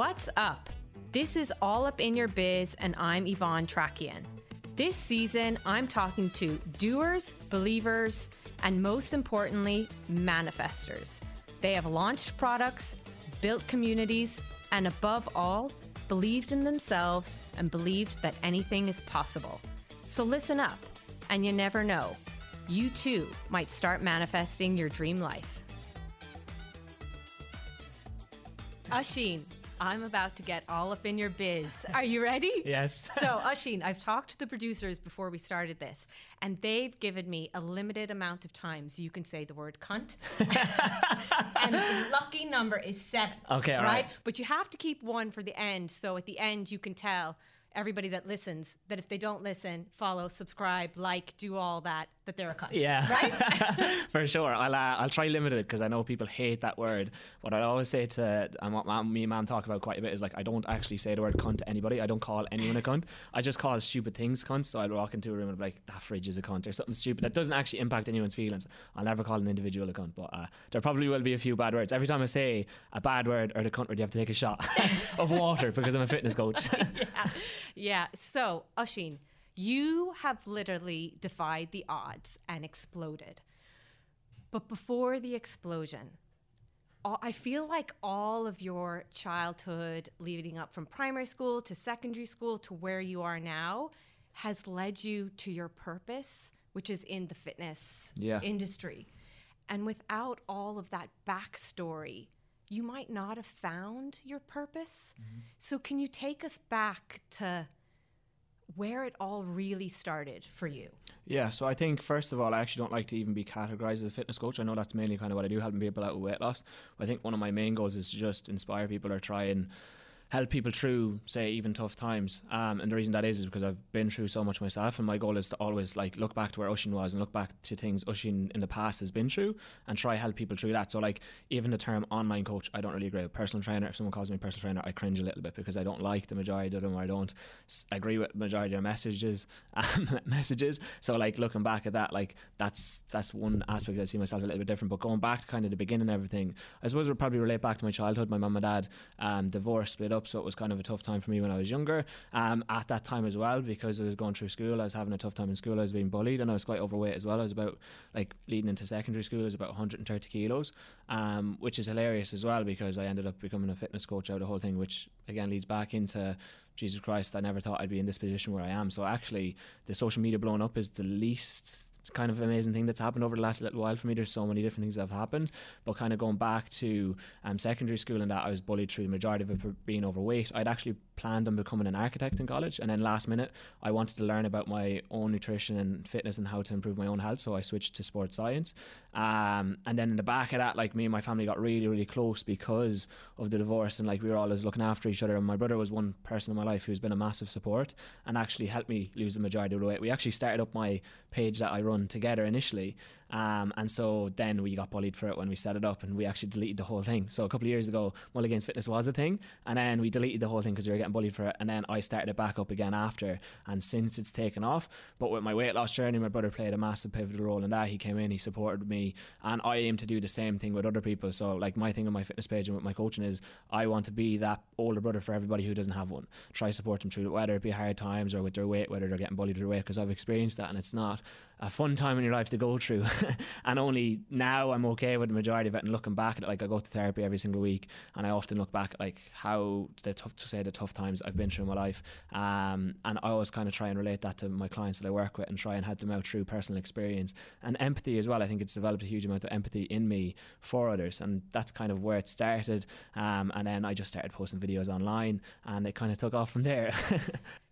What's up? This is All Up in Your Biz, and I'm Yvonne Trakian. This season, I'm talking to doers, believers, and most importantly, manifestors. They have launched products, built communities, and above all, believed in themselves and believed that anything is possible. So listen up, and you never know. You too might start manifesting your dream life. Oisin, I'm about to get all up in your biz. Are you ready? Yes. so, Oisin, I've talked to the producers before we started this, and they've given me a limited amount of times you can say the word cunt. and the lucky number is seven. Okay, all right. But you have to keep one for the end, so at the end you can tell everybody that listens that if they don't listen, follow, subscribe, like, do all that, that they're a cunt. Yeah, Right? for sure. I'll uh, I'll try limited because I know people hate that word. What I always say to and what mom, me and mom talk about quite a bit is like I don't actually say the word cunt to anybody. I don't call anyone a cunt. I just call stupid things cunts. So I'll walk into a room and be like that fridge is a cunt or something stupid that doesn't actually impact anyone's feelings. I'll never call an individual a cunt, but uh, there probably will be a few bad words every time I say a bad word or the cunt word. You have to take a shot of water because I'm a fitness coach. yeah. yeah. So, Oisin, you have literally defied the odds and exploded. But before the explosion, I feel like all of your childhood leading up from primary school to secondary school to where you are now has led you to your purpose, which is in the fitness Yeah. industry. And without all of that backstory, you might not have found your purpose. Mm-hmm. So, can you take us back to where it all really started for you? Yeah, so I think first of all, I actually don't like to even be categorized as a fitness coach. I know that's mainly kind of what I do, helping people out with weight loss. But I think one of my main goals is to just inspire people or try and help people through, say, even tough times. Um, and the reason that is is because I've been through so much myself, and my goal is to always like look back to where Oisin was and look back to things Oisin in the past has been through, and try help people through that. So like even the term online coach, I don't really agree with. Personal trainer, if someone calls me personal trainer, I cringe a little bit because I don't like the majority of them. Or I don't agree with the majority of their messages. Um, messages. So like looking back at that, like that's that's one aspect I see myself a little bit different. But going back to kind of the beginning and everything, I suppose it would probably relate back to my childhood. My mum and dad um, divorced, split up, so it was kind of a tough time for me when I was younger. Um, at that time as well, because I was going through school, I was having a tough time in school. I was being bullied, and I was quite overweight as well. I was about like leading into secondary school, I was about 130 kilos, um, which is hilarious as well because I ended up becoming a fitness coach out of the whole thing, which again leads back into Jesus Christ, I never thought I'd be in this position where I am. So actually, the social media blowing up is the least kind of amazing thing that's happened over the last little while for me. There's so many different things that have happened, but kind of going back to um, secondary school and that I was bullied through the majority of it for being overweight. I'd actually planned on becoming an architect in college, and then last minute I wanted to learn about my own nutrition and fitness and how to improve my own health, so I switched to sports science. Um, and then in the back of that, like me and my family got really, really close because of the divorce, and like we were always looking after each other. And my brother was one person in my life who's been a massive support and actually helped me lose the majority of the weight. We actually started up my page that I run together initially, um, and so then we got bullied for it when we set it up, and we actually deleted the whole thing. So a couple of years ago, Mulligan's Fitness was a thing, and then we deleted the whole thing because we were getting bullied for it, and then I started it back up again after, and since it's taken off. But with my weight loss journey, my brother played a massive pivotal role in that. He came in, he supported me, and I aim to do the same thing with other people. So like my thing on my fitness page and with my coaching is I want to be that older brother for everybody who doesn't have one. Try support them through it, whether it be hard times or with their weight, whether they're getting bullied with their weight, because I've experienced that, and it's not a fun time in your life to go through. and only now I'm okay with the majority of it. And looking back at it, like I go to therapy every single week, and I often look back at like how the tough to say the tough times I've been through in my life. Um, and I always kind of try and relate that to my clients that I work with and try and help them out through personal experience and empathy as well. I think it's developed a huge amount of empathy in me for others, and that's kind of where it started. Um, and then I just started posting videos online, and it kind of took off from there.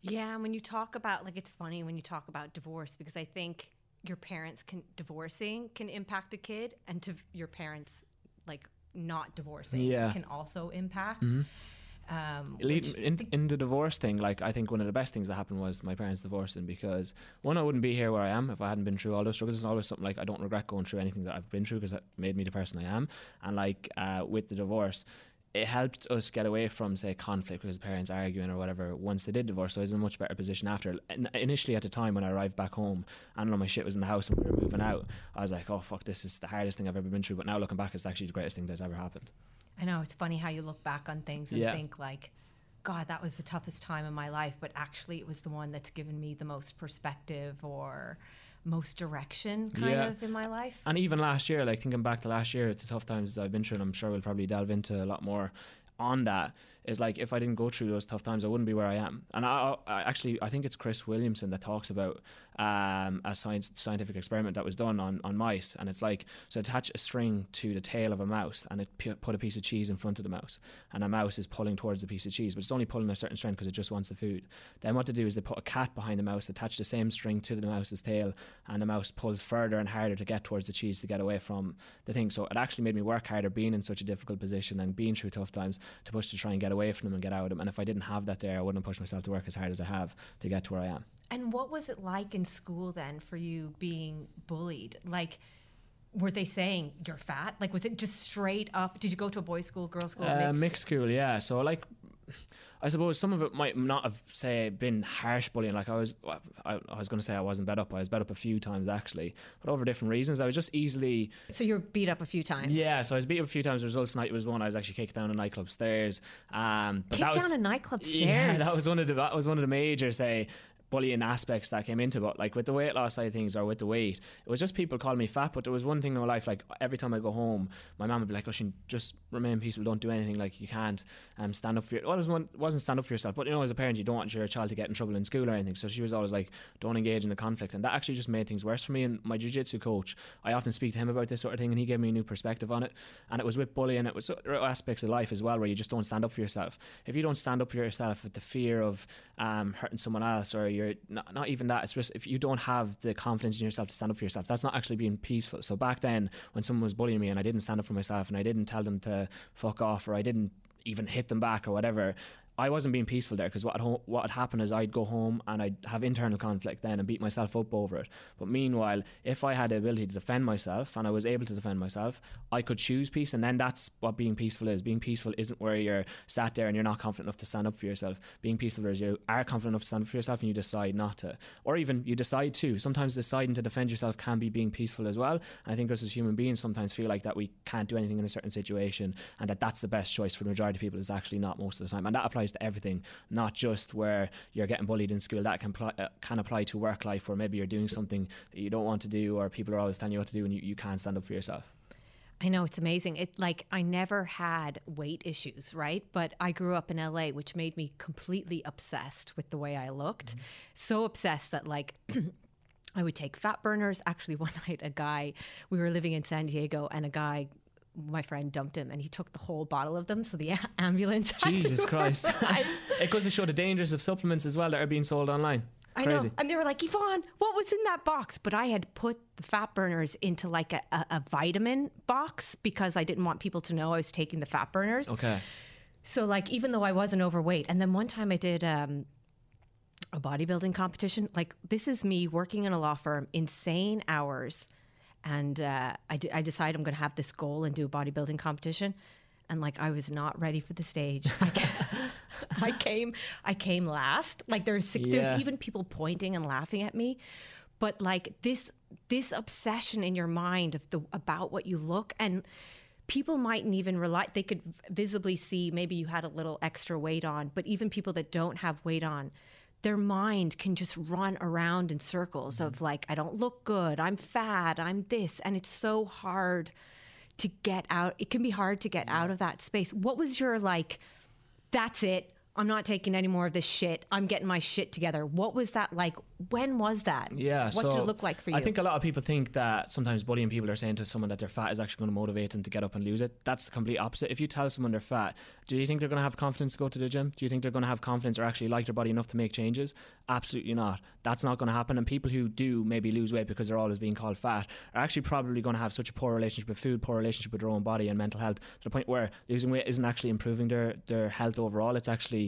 Yeah, and when you talk about like it's funny when you talk about divorce because I think your parents can divorcing can impact a kid and to your parents like not divorcing Yeah. Mm-hmm. can also impact um Lead- in, in the divorce thing, like I think one of the best things that happened was my parents divorcing because one, I wouldn't be here where I am if I hadn't been through all those struggles. It's always something like I don't regret going through anything that I've been through because that made me the person I am. And like uh, with the divorce, it helped us get away from say conflict because parents arguing or whatever once they did divorce. So I was in a much better position after. In- Initially, at the time when I arrived back home, and all my shit was in the house and we were moving out, I was like, oh fuck, this is the hardest thing I've ever been through. But now looking back, it's actually the greatest thing that's ever happened. I know it's funny how you look back on things and Yeah. think like, God, that was the toughest time in my life, but actually it was the one that's given me the most perspective or most direction kind Yeah. of in my life. And even last year, like thinking back to last year, it's the tough times that I've been through, and I'm sure we'll probably delve into a lot more on that. Is like if I didn't go through those tough times, I wouldn't be where I am. And I, I actually, I think it's Chris Williamson that talks about um, a science scientific experiment that was done on, on mice, and it's like so attach a string to the tail of a mouse, and it pu- put a piece of cheese in front of the mouse, and a mouse is pulling towards the piece of cheese, but it's only pulling a certain strength because it just wants the food. Then what they do is they put a cat behind the mouse, attach the same string to the mouse's tail, and the mouse pulls further and harder to get towards the cheese to get away from the thing. So it actually made me work harder being in such a difficult position and being through tough times to push to try and get away from them and get out of them. And if I didn't have that there, I wouldn't have pushed myself to work as hard as I have to get to where I am. And what was it like in school then for you being bullied? Like, were they saying you're fat? Like, was it just straight up? Did you go to a boys' school, girls' school? Uh, mixed? mixed school, yeah. So like, I suppose some of it might not have say been harsh bullying. Like I was, I, I was going to say I wasn't bet up. I was bet up a few times actually, but over different reasons. I was just easily So you're beat up a few times. yeah. So I was beat up a few times. The results night was one. I was actually kicked down a nightclub stairs. Um, but Kicked that was down a nightclub stairs. yeah, that was one of the that was one of the major say bullying aspects that came into. But like with the weight loss side of things or with the weight, it was just people calling me fat. But there was one thing in my life, like every time I go home, my mum would be like, "Oisin, just remain peaceful. Don't do anything. Like you can't um, stand up for your." Well, it wasn't stand up for yourself, but you know, as a parent, you don't want your child to get in trouble in school or anything. So she was always like, "Don't engage in the conflict," and that actually just made things worse for me. And my jiu-jitsu coach, I often speak to him about this sort of thing, and he gave me a new perspective on it. And it was with bullying. It was aspects of life as well, where you just don't stand up for yourself. If you don't stand up for yourself with the fear of um, hurting someone else, or you're not, not even that, it's just if you don't have the confidence in yourself to stand up for yourself, that's not actually being peaceful. So back then, when someone was bullying me and I didn't stand up for myself, and I didn't tell them to fuck off, or I didn't even hit them back or whatever. I wasn't being peaceful there because what had what had happened is I'd go home and I'd have internal conflict then and beat myself up over it. But meanwhile, if I had the ability to defend myself and I was able to defend myself, I could choose peace, and then that's what being peaceful is. Being peaceful isn't where you're sat there and you're not confident enough to stand up for yourself. Being peaceful is you are confident enough to stand up for yourself and you decide not to, or even you decide to. Sometimes deciding to defend yourself can be being peaceful as well. And I think us as human beings sometimes feel like that we can't do anything in a certain situation, and that that's the best choice for the majority of people. Is actually not most of the time, and that applies to everything, not just where you're getting bullied in school. That can pl- uh, can apply to work life, or maybe you're doing something you don't want to do, or people are always telling you what to do, and you, you can't stand up for yourself. I know it's amazing. It like I never had weight issues, right? But I grew up in LA, which made me completely obsessed with the way I looked. So obsessed that like I would take fat burners. Actually, one night a guy we were living in San Diego, and a guy. My friend dumped him, and he took the whole bottle of them. So the a- ambulance. Jesus Christ! it goes to show the dangers of supplements as well that are being sold online. I Crazy. know. And they were like, Yvonne, what was in that box? But I had put the fat burners into like a, a, a vitamin box because I didn't want people to know I was taking the fat burners. Okay. So like even though I wasn't overweight, and then one time I did um, a bodybuilding competition. Like this is me working in a law firm, insane hours, and uh, I, d- I decided I'm going to have this goal and do a bodybuilding competition. And like I was not ready for the stage. I ca- I came, I came last. Like there's Yeah. there's even people pointing and laughing at me, but like this this obsession in your mind of the about what you look and people mightn't even rely they could visibly see maybe you had a little extra weight on but even people that don't have weight on their mind can just run around in circles of mm-hmm. like i don't look good. I'm fat. I'm this. And it's so hard to get out it can be hard to get out of that space. What was your like that's it i'm not taking any more of this shit i'm getting my shit together what was that like when was that Yeah. what so did it look like for you I think a lot of people think that sometimes bullying people are saying to someone that they're fat is actually going to motivate them to get up and lose it. That's the complete opposite. If you tell someone they're fat, do you think they're going to have confidence to go to the gym? Do you think they're going to have confidence or actually like their body enough to make changes? Absolutely not. That's not going to happen. And people who do maybe lose weight because they're always being called fat are actually probably going to have such a poor relationship with food, poor relationship with their own body and mental health to the point where losing weight isn't actually improving their, their health overall. It's actually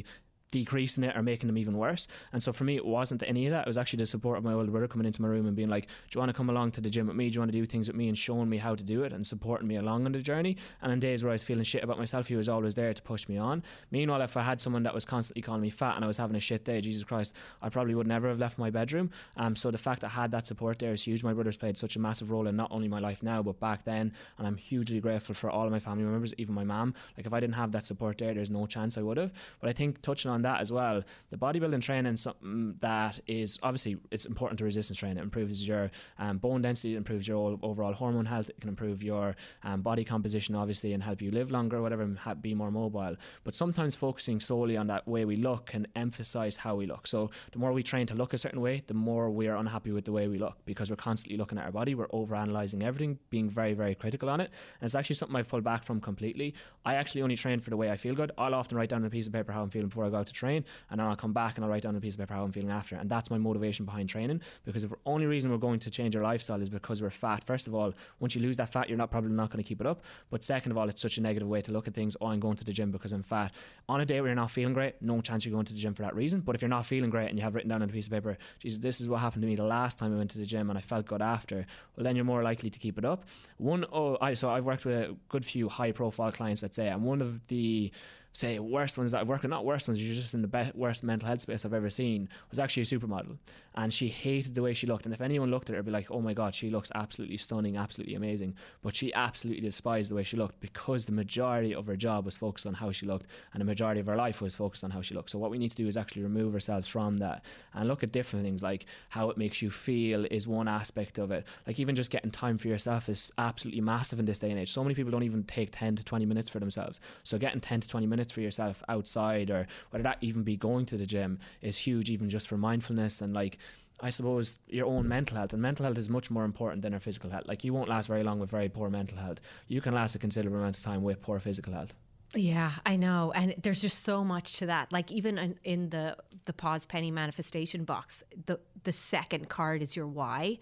decreasing it or making them even worse. And so for me, it wasn't any of that. It was actually the support of my older brother coming into my room and being like, "Do you want to come along to the gym with me? Do you want to do things with me?" and showing me how to do it and supporting me along on the journey. And on days where I was feeling shit about myself, he was always there to push me on. Meanwhile, if I had someone that was constantly calling me fat and I was having a shit day, Jesus Christ, I probably would never have left my bedroom. Um, so the fact I had that support there is huge. My brother's played such a massive role in not only my life now but back then, and I'm hugely grateful for all of my family members, even my mom. Like if I didn't have that support there, there's no chance I would have. But I think touching on that as well, the bodybuilding training something that is obviously it's important to resistance training. It improves your um, bone density, it improves your overall hormone health, it can improve your um, body composition obviously and help you live longer, whatever, and be more mobile. But sometimes focusing solely on that way we look can emphasize how we look. So the more we train to look a certain way, the more we are unhappy with the way we look because we're constantly looking at our body, we're over analyzing everything, being very very critical on it, and it's actually something I've pulled back from completely. I actually only train for the way I feel good. I'll often write down on a piece of paper how I'm feeling before I go out to train, and then I'll come back and I'll write down a piece of paper how I'm feeling after. And that's my motivation behind training because if the only reason we're going to change our lifestyle is because we're fat, first of all, once you lose that fat, you're not probably not going to keep it up. But second of all, it's such a negative way to look at things. Oh, I'm going to the gym because I'm fat. On a day where you're not feeling great, no chance you're going to the gym for that reason. But if you're not feeling great and you have written down on a piece of paper, Jesus, this is what happened to me the last time I went to the gym and I felt good after, well, then you're more likely to keep it up. One, oh, I, so I've worked with a good few high profile clients, let's say, and one of the say worst ones that I've worked with, not worst ones, you're just in the best, worst mental headspace I've ever seen, was actually a supermodel. And she hated the way she looked. And if anyone looked at her, be like, oh my God, she looks absolutely stunning, absolutely amazing. But she absolutely despised the way she looked because the majority of her job was focused on how she looked and the majority of her life was focused on how she looked. So what we need to do is actually remove ourselves from that and look at different things like how it makes you feel is one aspect of it. Like even just getting time for yourself is absolutely massive in this day and age. So many people don't even take 10 to 20 minutes for themselves. So getting 10 to 20 minutes minutes for yourself outside or whether that even be going to the gym is huge even just for mindfulness and like I suppose your own mental health and mental health is much more important than our physical health. Like you won't last very long with very poor mental health. You can last a considerable amount of time with poor physical health. Yeah, I know, and there's just so much to that. Like even in, in the the pause penny manifestation box, the the second card is your why,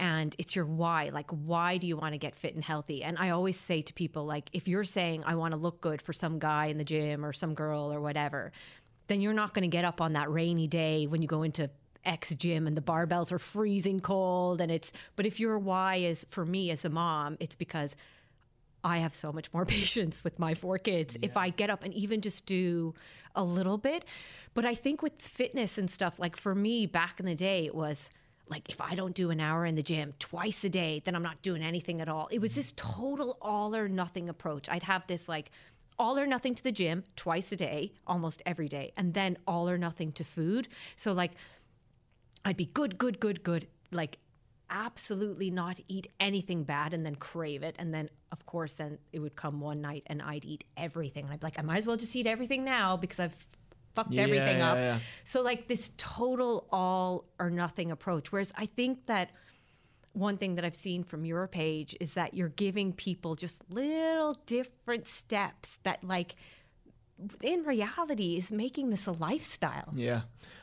and it's your why. Like, why do you want to get fit and healthy? And I always say to people, like, if you're saying, I want to look good for some guy in the gym or some girl or whatever, then you're not going to get up on that rainy day when you go into X gym and the barbells are freezing cold. And it's, but if your why is for me as a mom, it's because I have so much more patience with my four kids yeah. if I get up and even just do a little bit. But I think with fitness and stuff, like for me back in the day, it was like if I don't do an hour in the gym twice a day, then I'm not doing anything at all. It was this total all or nothing approach. I'd have this like all or nothing to the gym twice a day, almost every day, and then all or nothing to food. So like I'd be good, good, good, good, like absolutely not eat anything bad and then crave it. And then, of course, then it would come one night and I'd eat everything. And I'd be like, I might as well just eat everything now because I've fucked yeah, everything yeah, up. Yeah. So like this total all or nothing approach. Whereas I think that one thing that I've seen from your page is that you're giving people just little different steps that like in reality is making this a lifestyle. Yeah.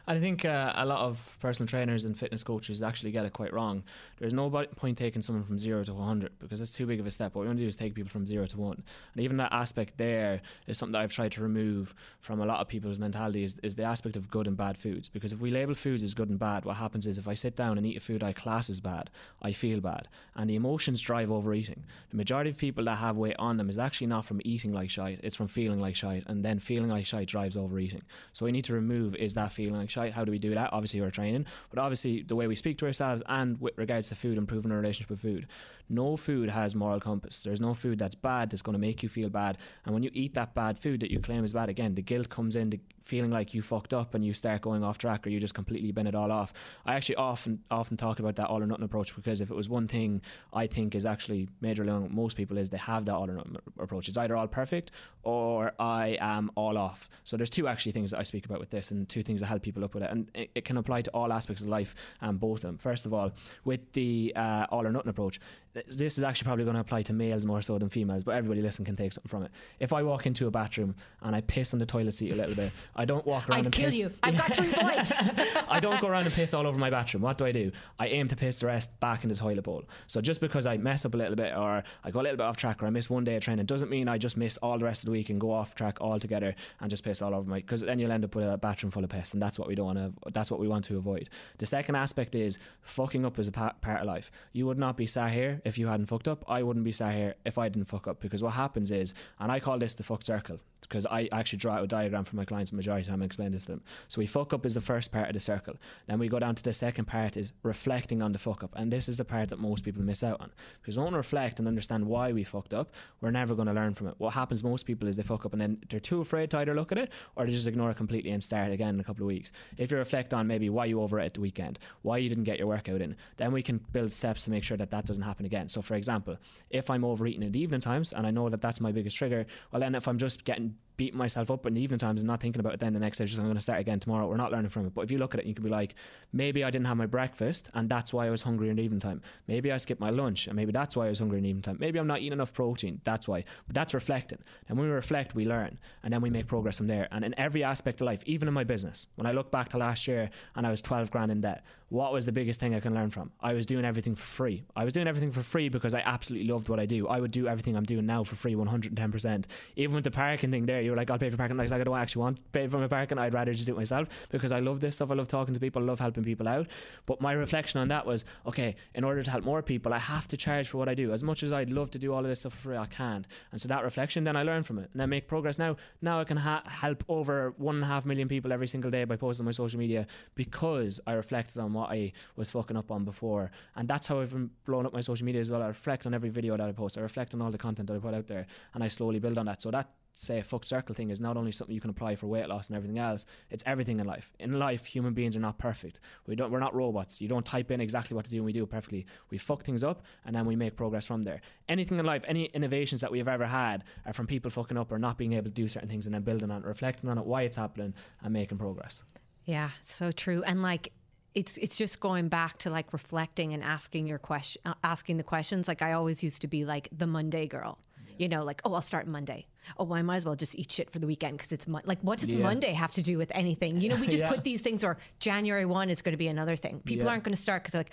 I think uh, a lot of personal trainers and fitness coaches actually get it quite wrong. There's no point taking someone from zero to 100 because that's too big of a step. What we want to do is take people from zero to one. And even that aspect there is something that I've tried to remove from a lot of people's mentality is, is the aspect of good and bad foods. Because if we label foods as good and bad, what happens is if I sit down and eat a food I class as bad, I feel bad. And the emotions drive overeating. The majority of people that have weight on them is actually not from eating like shite, it's from feeling like shite. And then feeling like shite drives overeating. So we need to remove is that feeling like shite. How do we do that? Obviously, we're training, but obviously the way we speak to ourselves and with regards to food, improving our relationship with food. No food has moral compass. There's no food that's bad that's going to make you feel bad. And when you eat that bad food that you claim is bad, again, the guilt comes in, the feeling like you fucked up and you start going off track or you just completely bend it all off. I actually often often talk about that all or nothing approach because if it was one thing I think is actually majorly on most people is they have that all or nothing approach. It's either all perfect or I am all off. So there's two actually things that I speak about with this and two things that help people up with it. And it, it can apply to all aspects of life and um, both of them. First of all, with the uh, all or nothing approach, this is actually probably going to apply to males more so than females, but everybody listen can take something from it. If I walk into a bathroom and I piss on the toilet seat a little bit, I don't walk around I'd and kill piss. you. I've got three boys. I don't go around and piss all over my bathroom. What do I do? I aim to piss the rest back in the toilet bowl. So just because I mess up a little bit or I go a little bit off track or I miss one day of training doesn't mean I just miss all the rest of the week and go off track altogether and just piss all over my because then you'll end up with a bathroom full of piss and that's what we don't want to that's what we want to avoid. The second aspect is fucking up is a part of life. You would not be sat here if you hadn't fucked up. I wouldn't be sat here if I didn't fuck up because what happens is and I call this the fuck circle because I actually draw out a diagram for my clients the majority of the time and explain this to them. So we fuck up is the first part of the circle. Then we go down to the second part is reflecting on the fuck up. And this is the part that most people miss out on. Because we don't reflect and understand why we fucked up, we're never going to learn from it. What happens most people is they fuck up and then they're too afraid to either look at it or they just ignore it completely and start again in a couple of weeks. If you reflect on maybe why you overate the weekend, why you didn't get your workout in, then we can build steps to make sure that that doesn't happen again. So for example, if I'm overeating at evening times and I know that that's my biggest trigger, well then if I'm just getting beating myself up in the evening times and not thinking about it then the next day just I'm going to start again tomorrow. We're not learning from it. But if you look at it you can be like maybe I didn't have my breakfast and that's why I was hungry in the evening time. Maybe I skipped my lunch and maybe that's why I was hungry in the evening time. Maybe I'm not eating enough protein. That's why. But that's reflecting. And when we reflect we learn and then we make progress from there. And in every aspect of life even in my business when I look back to last year and I was 12 grand in debt what was the biggest thing I can learn from? I was doing everything for free. I was doing everything for free because I absolutely loved what I do. I would do everything I'm doing now for free 110% even with the parking thing there you were like I'll pay for parking. Like I don't actually want to pay for my parking. I'd rather just do it myself because I love this stuff. I love talking to people. I love helping people out. But my reflection on that was okay in order to help more people I have to charge for what I do. As much as I'd love to do all of this stuff for free I can't. And so that reflection then I learn from it. And I make progress now. Now I can ha- help over one and a half million people every single day by posting on my social media because I reflected on what I was fucking up on before. And that's how I've been blowing up my social media as well. I reflect on every video that I post. I reflect on all the content that I put out there and I slowly build on that. So that say fuck circle thing is not only something you can apply for weight loss and everything else it's everything in life. In life human beings are not perfect. We don't we're not robots. You don't type in exactly what to do and we do perfectly. We fuck things up and then we make progress from there. Anything in life any innovations that we've ever had are from people fucking up or not being able to do certain things and then building on it reflecting on it why it's happening and making progress. Yeah, so true. And like it's it's just going back to like reflecting and asking your question uh, asking the questions. Like I always used to be like the Monday girl. You know, like, oh, I'll start Monday. Oh, well, I might as well just eat shit for the weekend because it's mon- like, what does Yeah. Monday have to do with anything? You know, we just Yeah. put these things, or January 1 is going to be another thing. People aren't going to start because, like,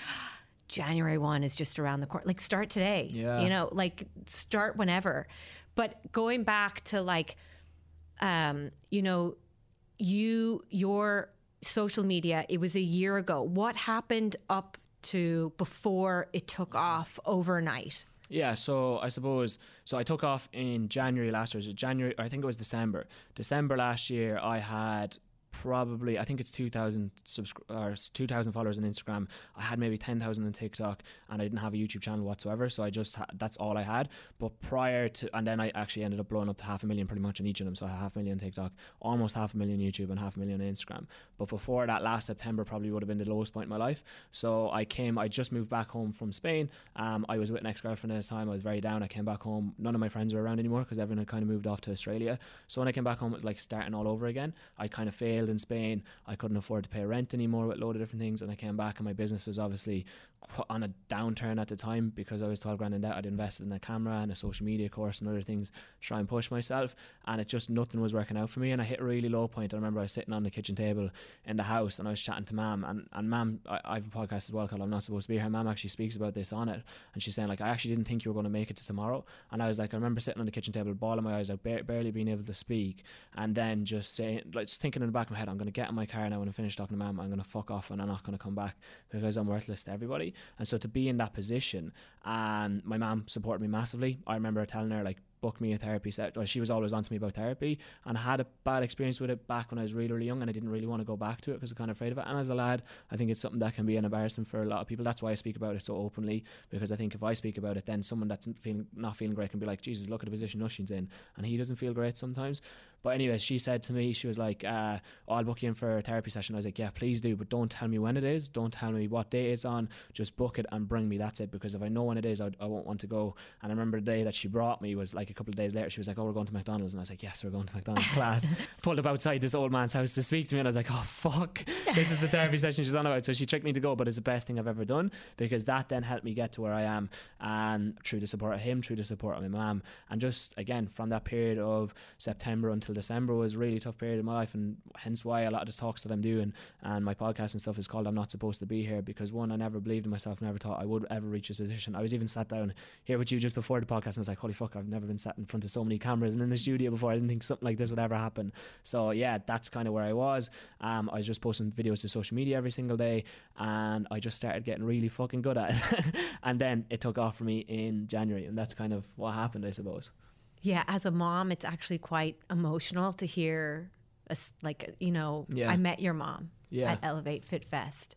January 1 is just around the corner. Like, start today. Yeah. You know, like, start whenever. But going back to, like, um, you know, you your social media it was a year ago what happened up to before it took off overnight Yeah, so I suppose so. I took off in January last year. So January, I think it was December. December last year, I had probably I think it's two thousand subscri- or two thousand followers on Instagram. I had maybe ten thousand on TikTok, and I didn't have a YouTube channel whatsoever. So I just ha- that's all I had. But prior to, and then I actually ended up blowing up to half a million pretty much on each of them. So I had half a million TikTok, almost half a million YouTube, and half a million on Instagram. But before that, last September probably would have been the lowest point in my life. So I came, I just moved back home from Spain. Um, I was with an ex girlfriend at the time. I was very down. I came back home. None of my friends were around anymore because everyone had kind of moved off to Australia. So when I came back home, it was like starting all over again. I kind of failed in Spain. I couldn't afford to pay rent anymore with a load of different things. And I came back and my business was obviously on a downturn at the time because I was 12 grand in debt. I'd invested in a camera and a social media course and other things to try and push myself. And it just, nothing was working out for me. And I hit a really low point. I remember I was sitting on the kitchen table in the house and I was chatting to mam. And, and mam, I, I have a podcast as well called I'm Not Supposed to Be Here. Mam actually speaks about this on it. And she's saying, like, I actually didn't think you were going to make it to tomorrow. And I was like, I remember sitting on the kitchen table, bawling my eyes out, ba- barely being able to speak. And then just saying, like, just thinking in the back my head, I'm going to get in my car now when I finish talking to mam. I'm going to fuck off and I'm not going to come back because I'm worthless to everybody. And so to be in that position, and my mom supported me massively. I remember telling her, like, book me a therapy set. She was always on to me about therapy and I had a bad experience with it back when I was really, really young and I didn't really want to go back to it because I'm kind of afraid of it. And as a lad, I think it's something that can be an embarrassing for a lot of people. That's why I speak about it so openly because I think if I speak about it, then someone that's feeling not feeling great can be like, Jesus, look at the position Oisin's in and he doesn't feel great sometimes. But anyway, she said to me, she was like, uh, oh, "I'll book you in for a therapy session." I was like, "Yeah, please do, but don't tell me when it is. Don't tell me what day it's on. Just book it and bring me. That's it. Because if I know when it is, I, I won't want to go." And I remember the day that she brought me was like a couple of days later. She was like, "Oh, we're going to McDonald's," and I was like, "Yes, we're going to McDonald's." Class pulled up outside this old man's house to speak to me, and I was like, "Oh fuck, this is the therapy session she's on about." So she tricked me to go, but it's the best thing I've ever done because that then helped me get to where I am, and through the support of him, through the support of my mum, and just again from that period of September until December was really tough period in my life, and hence why a lot of the talks that I'm doing and my podcast and stuff is called "I'm Not Supposed to Be Here" because one, I never believed in myself, never thought I would ever reach this position. I was even sat down here with you just before the podcast, and I was like, "Holy fuck, I've never been sat in front of so many cameras and in the studio before. I didn't think something like this would ever happen." So yeah, that's kind of where I was. Um, I was just posting videos to social media every single day, and I just started getting really fucking good at it. and then it took off for me in January, and that's kind of what happened, I suppose. Yeah, as a mom, it's actually quite emotional to hear, a, like, you know, Yeah. I met your mom Yeah. at Elevate Fit Fest.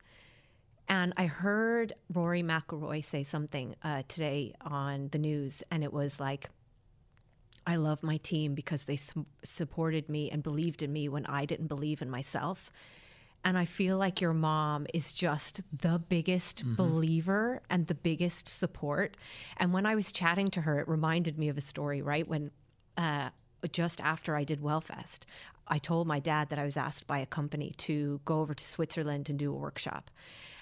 And I heard Rory McIlroy say something uh, today on the news, and it was like, I love my team because they su- supported me and believed in me when I didn't believe in myself. And I feel like your mom is just the biggest believer and the biggest support. And when I was chatting to her, it reminded me of a story, right? When uh, just after I did Wellfest, I told my dad that I was asked by a company to go over to Switzerland and do a workshop.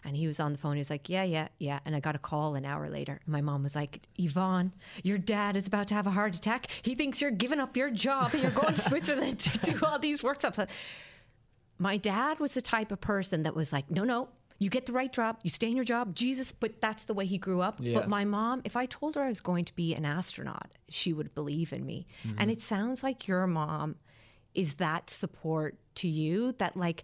And he was on the phone. He was like, Yeah, yeah, yeah. And I got a call an hour later. My mom was like, Yvonne, your dad is about to have a heart attack. He thinks you're giving up your job and you're going to Switzerland to do all these workshops. My dad was the type of person that was like, No, no, you get the right job, you stay in your job, Jesus. But that's the way he grew up. Yeah. But my mom, if I told her I was going to be an astronaut, she would believe in me. Mm-hmm. And it sounds like your mom is that support to you that like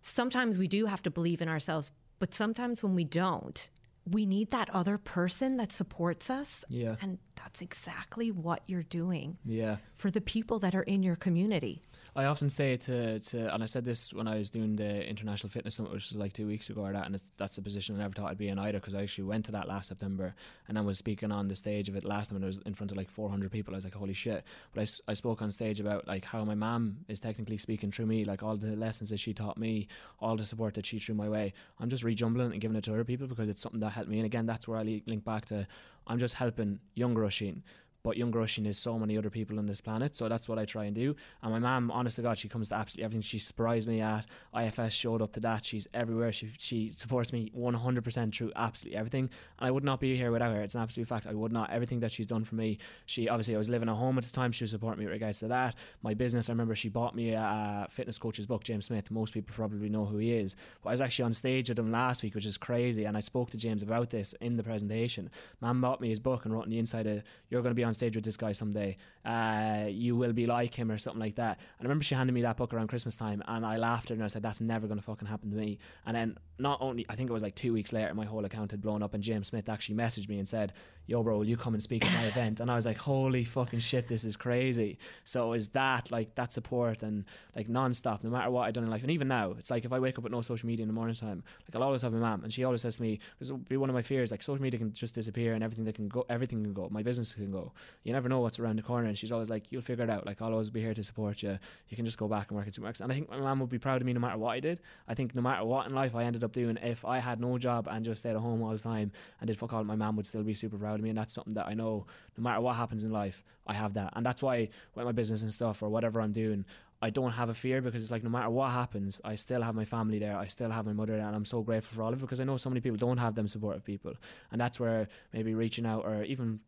sometimes we do have to believe in ourselves, but sometimes when we don't, we need that other person that supports us. Yeah. And that's exactly what you're doing Yeah. for the people that are in your community. I often say to, to and I said this when I was doing the International Fitness Summit, which was like two weeks ago or that, and it's, that's the position I never thought I'd be in either because I actually went to that last September and I was speaking on the stage of it last time and I was in front of like 400 people. I was like, holy shit. But I, I spoke on stage about like how my mom is technically speaking through me, like all the lessons that she taught me, all the support that she threw my way. I'm just rejumbling and giving it to other people because it's something that helped me. And again, that's where I link back to I'm just helping younger Oisin but young Oisin is so many other people on this planet. So that's what I try and do. And my mum, honest to God, she comes to absolutely everything. She surprised me at IFS, showed up to that. She's everywhere. She she supports me 100% through absolutely everything. And I would not be here without her. It's an absolute fact. I would not. Everything that she's done for me. She obviously I was living at home at the time. She was supporting me with regards to that. My business. I remember she bought me a fitness coach's book, James Smith. Most people probably know who he is. But I was actually on stage with him last week, which is crazy. And I spoke to James about this in the presentation. Man bought me his book and wrote on the inside, of, "You're going to be on stage with this guy someday. Uh, you will be like him or something like that." And I remember she handed me that book around Christmas time, and I laughed at her and I said, "That's never going to fucking happen to me." And then not only, I think it was like two weeks later, my whole account had blown up, and James Smith actually messaged me and said, "Yo, bro, will you come and speak at my event?" And I was like, "Holy fucking shit, this is crazy." So is that like that support and like non-stop, no matter what I've done in life, and even now, it's like if I wake up with no social media in the morning time, like I'll always have my mum, and she always says to me, "This will be one of my fears, like social media can just disappear and everything that can go, everything can go, my business can go. You never know what's around the corner." And she's always like, "You'll figure it out. Like I'll always be here to support you. You can just go back and work at Supermax." And I think my mom would be proud of me no matter what I did. I think no matter what in life I ended up doing, if I had no job and just stayed at home all the time and did fuck all, my mom would still be super proud of me. And that's something that I know no matter what happens in life, I have that. And that's why with my business and stuff or whatever I'm doing, I don't have a fear because it's like no matter what happens, I still have my family there. I still have my mother there, and I'm so grateful for all of it because I know so many people don't have them supportive people, and that's where maybe reaching out or even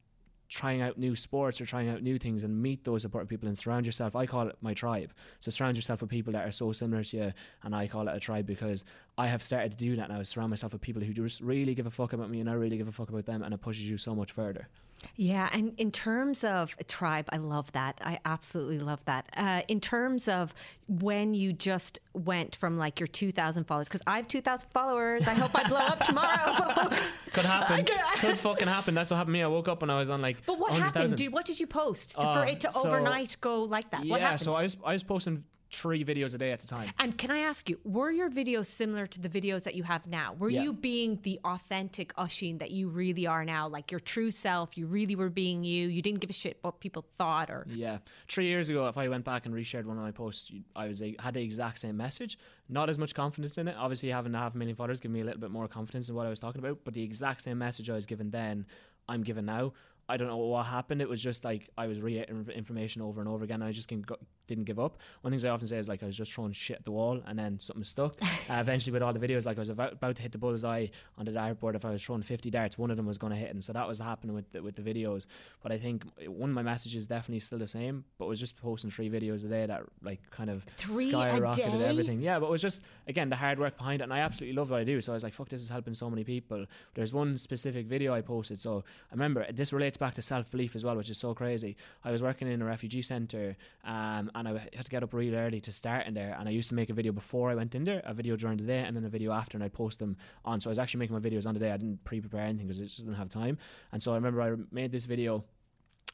trying out new sports or trying out new things and meet those supportive people and surround yourself. I call it my tribe. So surround yourself with people that are so similar to you, and I call it a tribe because I have started to do that now. Surround myself with people who just really give a fuck about me, and I really give a fuck about them, and it pushes you so much further. Yeah, and in terms of a tribe, I love that. I absolutely love that. Uh, in terms of when you just went from like your 2,000 followers, because I have 2,000 followers. I hope I blow up tomorrow, folks. Could happen. Could fucking happen. That's what happened to me. I woke up and I was on like. But what happened? Did, what did you post to, for Uh, it to so- overnight go like that? what yeah, happened? so I was I was posting three videos a day at the time. And can I ask you, were your videos similar to the videos that you have now? Were Yeah. you being the authentic Oisin that you really are now, like your true self? You really were being you. You didn't give a shit what people thought, or Yeah, three years ago, if I went back and reshared one of my posts, I was had the exact same message. Not as much confidence in it. Obviously, having a half a million followers gave me a little bit more confidence in what I was talking about. But the exact same message I was given then, I'm given now. I don't know what happened. It was just like I was reiterating information over and over again. And I just go, didn't give up. One of the things I often say is like I was just throwing shit at the wall and then something stuck. uh, eventually, with all the videos, like I was about, about to hit the bullseye on the dartboard. If I was throwing 50 darts, one of them was going to hit. And so that was happening with the, with the videos. But I think one of my messages definitely still the same. But it was just posting three videos a day that like kind of Three skyrocketed everything. Yeah, but it was just again the hard work behind it, and I absolutely love what I do. So I was like, "Fuck, this is helping so many people." There's one specific video I posted. So I remember this relates back to self belief as well, which is so crazy. I was working in a refugee center, um, and I had to get up really early to start in there. And I used to make a video before I went in there, a video during the day, and then a video after, and I'd post them on. So I was actually making my videos on the day. I didn't pre-prepare anything because I just didn't have time. And so I remember I made this video.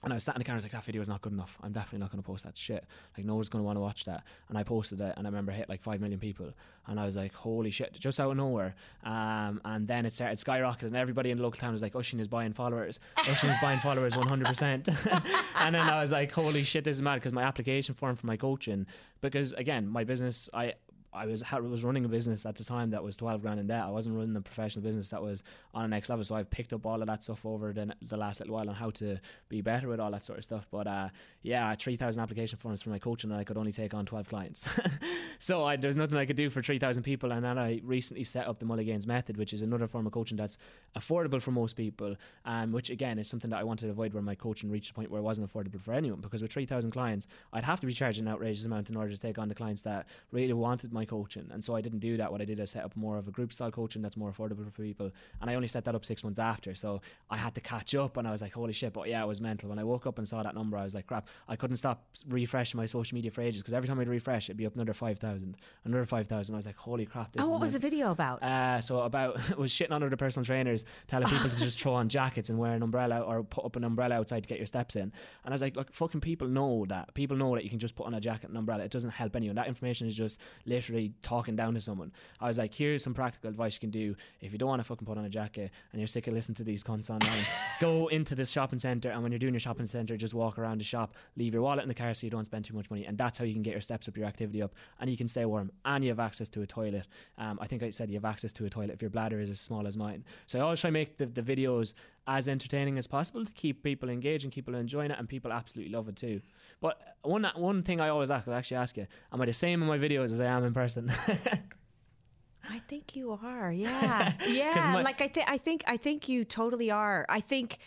And I was sat in the camera, I was like, that video is not good enough. I'm definitely not going to post that shit. Like, no one's going to want to watch that. And I posted it, and I remember it hit like 5 million people. And I was like, holy shit, just out of nowhere. Um, and then it started skyrocketing, and everybody in the local town was like, Oisin is buying followers. Oisin is buying followers 100%. and then I was like, holy shit, this is mad because my application form for my coaching, because again, my business, I, I was ha- was running a business at the time that was 12 grand in debt. I wasn't running a professional business that was on a next level. So I've picked up all of that stuff over the, the last little while on how to be better with all that sort of stuff. But uh, yeah, 3,000 application forms for my coaching and I could only take on 12 clients. so I, there's nothing I could do for 3,000 people. And then I recently set up the Mulligans method, which is another form of coaching that's affordable for most people. Um, which again is something that I wanted to avoid where my coaching reached a point where it wasn't affordable for anyone. Because with 3,000 clients, I'd have to be charging an outrageous amount in order to take on the clients that really wanted my coaching. And so I didn't do that. What I did is set up more of a group style coaching that's more affordable for people. And I only set that up six months after. So I had to catch up and I was like, holy shit. But yeah, it was mental. When I woke up and saw that number, I was like, crap, I couldn't stop refreshing my social media for ages because every time I'd refresh, it'd be up another 5,000, another 5,000. I was like, holy crap. This is what was the video about? Uh, so about was shitting on other personal trainers, telling people to just throw on jackets and wear an umbrella or put up an umbrella outside to get your steps in. And I was like, look, fucking people know that. People know that you can just put on a jacket and umbrella. It doesn't help anyone. That information is just literally talking down to someone. I was like, here's some practical advice you can do if you don't want to fucking put on a jacket and you're sick of listening to these cunts online. go into this shopping centre and when you're doing your shopping centre, just walk around the shop, leave your wallet in the car so you don't spend too much money, and that's how you can get your steps up, your activity up, and you can stay warm. And you have access to a toilet. Um, I think I said you have access to a toilet if your bladder is as small as mine. So I always try to make the, the videos as entertaining as possible to keep people engaged and people enjoying it, and people absolutely love it too. But one one thing I always ask, I actually ask you, am I the same in my videos as I am in person? I think you are. Yeah. Yeah. my- like I think I think I think you totally are. I think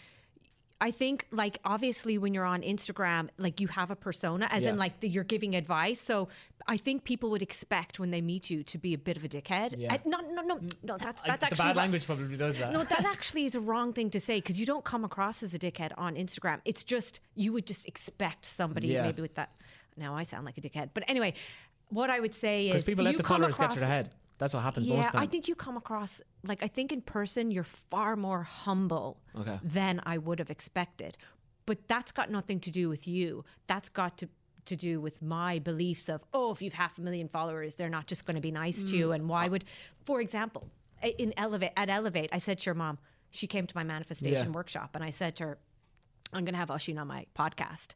I think like obviously when you're on Instagram, like you have a persona as in like the, you're giving advice. So I think people would expect when they meet you to be a bit of a dickhead. Yeah. I, no, no, no, no. That's I- that's the actually bad what- language probably does that. No, that actually is a wrong thing to say because you don't come across as a dickhead on Instagram. It's just you would just expect somebody Yeah. maybe with that. Now I sound like a dickhead, but anyway, what I would say Because is people let you the come followers get across- to their head. That's what happens yeah, I think you come across like I think in person you're far more humble Okay. than I would have expected. But that's got nothing to do with you. That's got to to do with my beliefs of oh, if you've half a million followers, they're not just going to be nice to Mm. you. And why would, for example, in Elevate at Elevate, I said to your mom, she came to my manifestation Yeah. workshop, and I said to her, I'm going to have Oisin on my podcast.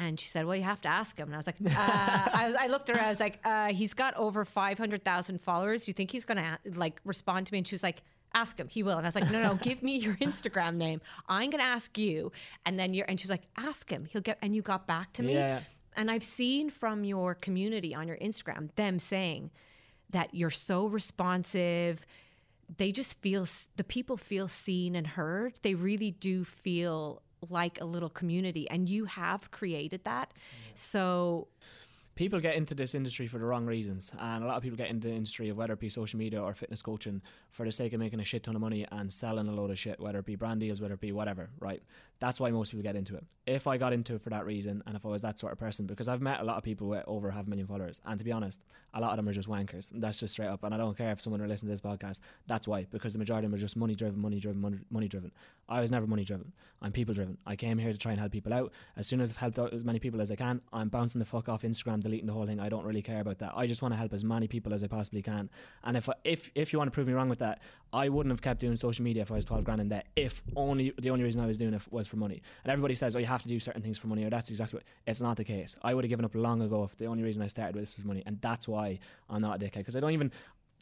And she said, Well, you have to ask him. And I was like, uh, I, was, I looked at her, I was like, uh, He's got over 500,000 followers. You think he's going to like respond to me? And she was like, Ask him. He will. And I was like, No, no, give me your Instagram name. I'm going to ask you. And then you're, and she's like, Ask him. He'll get, and you got back to me. Yeah. And I've seen from your community on your Instagram them saying that you're so responsive. They just feel, the people feel seen and heard. They really do feel like a little community. And you have created that. So, people get into this industry for the wrong reasons, and a lot of people get into the industry of whether it be social media or fitness coaching for the sake of making a shit ton of money and selling a load of shit, whether it be brand deals, whether it be whatever. Right? That's why most people get into it. If I got into it for that reason, and if I was that sort of person, because I've met a lot of people with over half a million followers, and to be honest, a lot of them are just wankers. That's just straight up, and I don't care if someone are listening to this podcast. That's why, because the majority of them are just money driven, money driven, money, driven. I was never money driven. I'm people driven. I came here to try and help people out. As soon as I've helped out as many people as I can, I'm bouncing the fuck off Instagram, deleting the whole thing. I don't really care about that. I just want to help as many people as I possibly can. And if if if you want to prove me wrong with that, I wouldn't have kept doing social media if I was 12 grand in debt. If only the only reason I was doing it was for money. And everybody says, oh, you have to do certain things for money, or that's exactly what. It's not the case. I would have given up long ago if the only reason I started with this was money, and that's why I'm not a dickhead because I don't even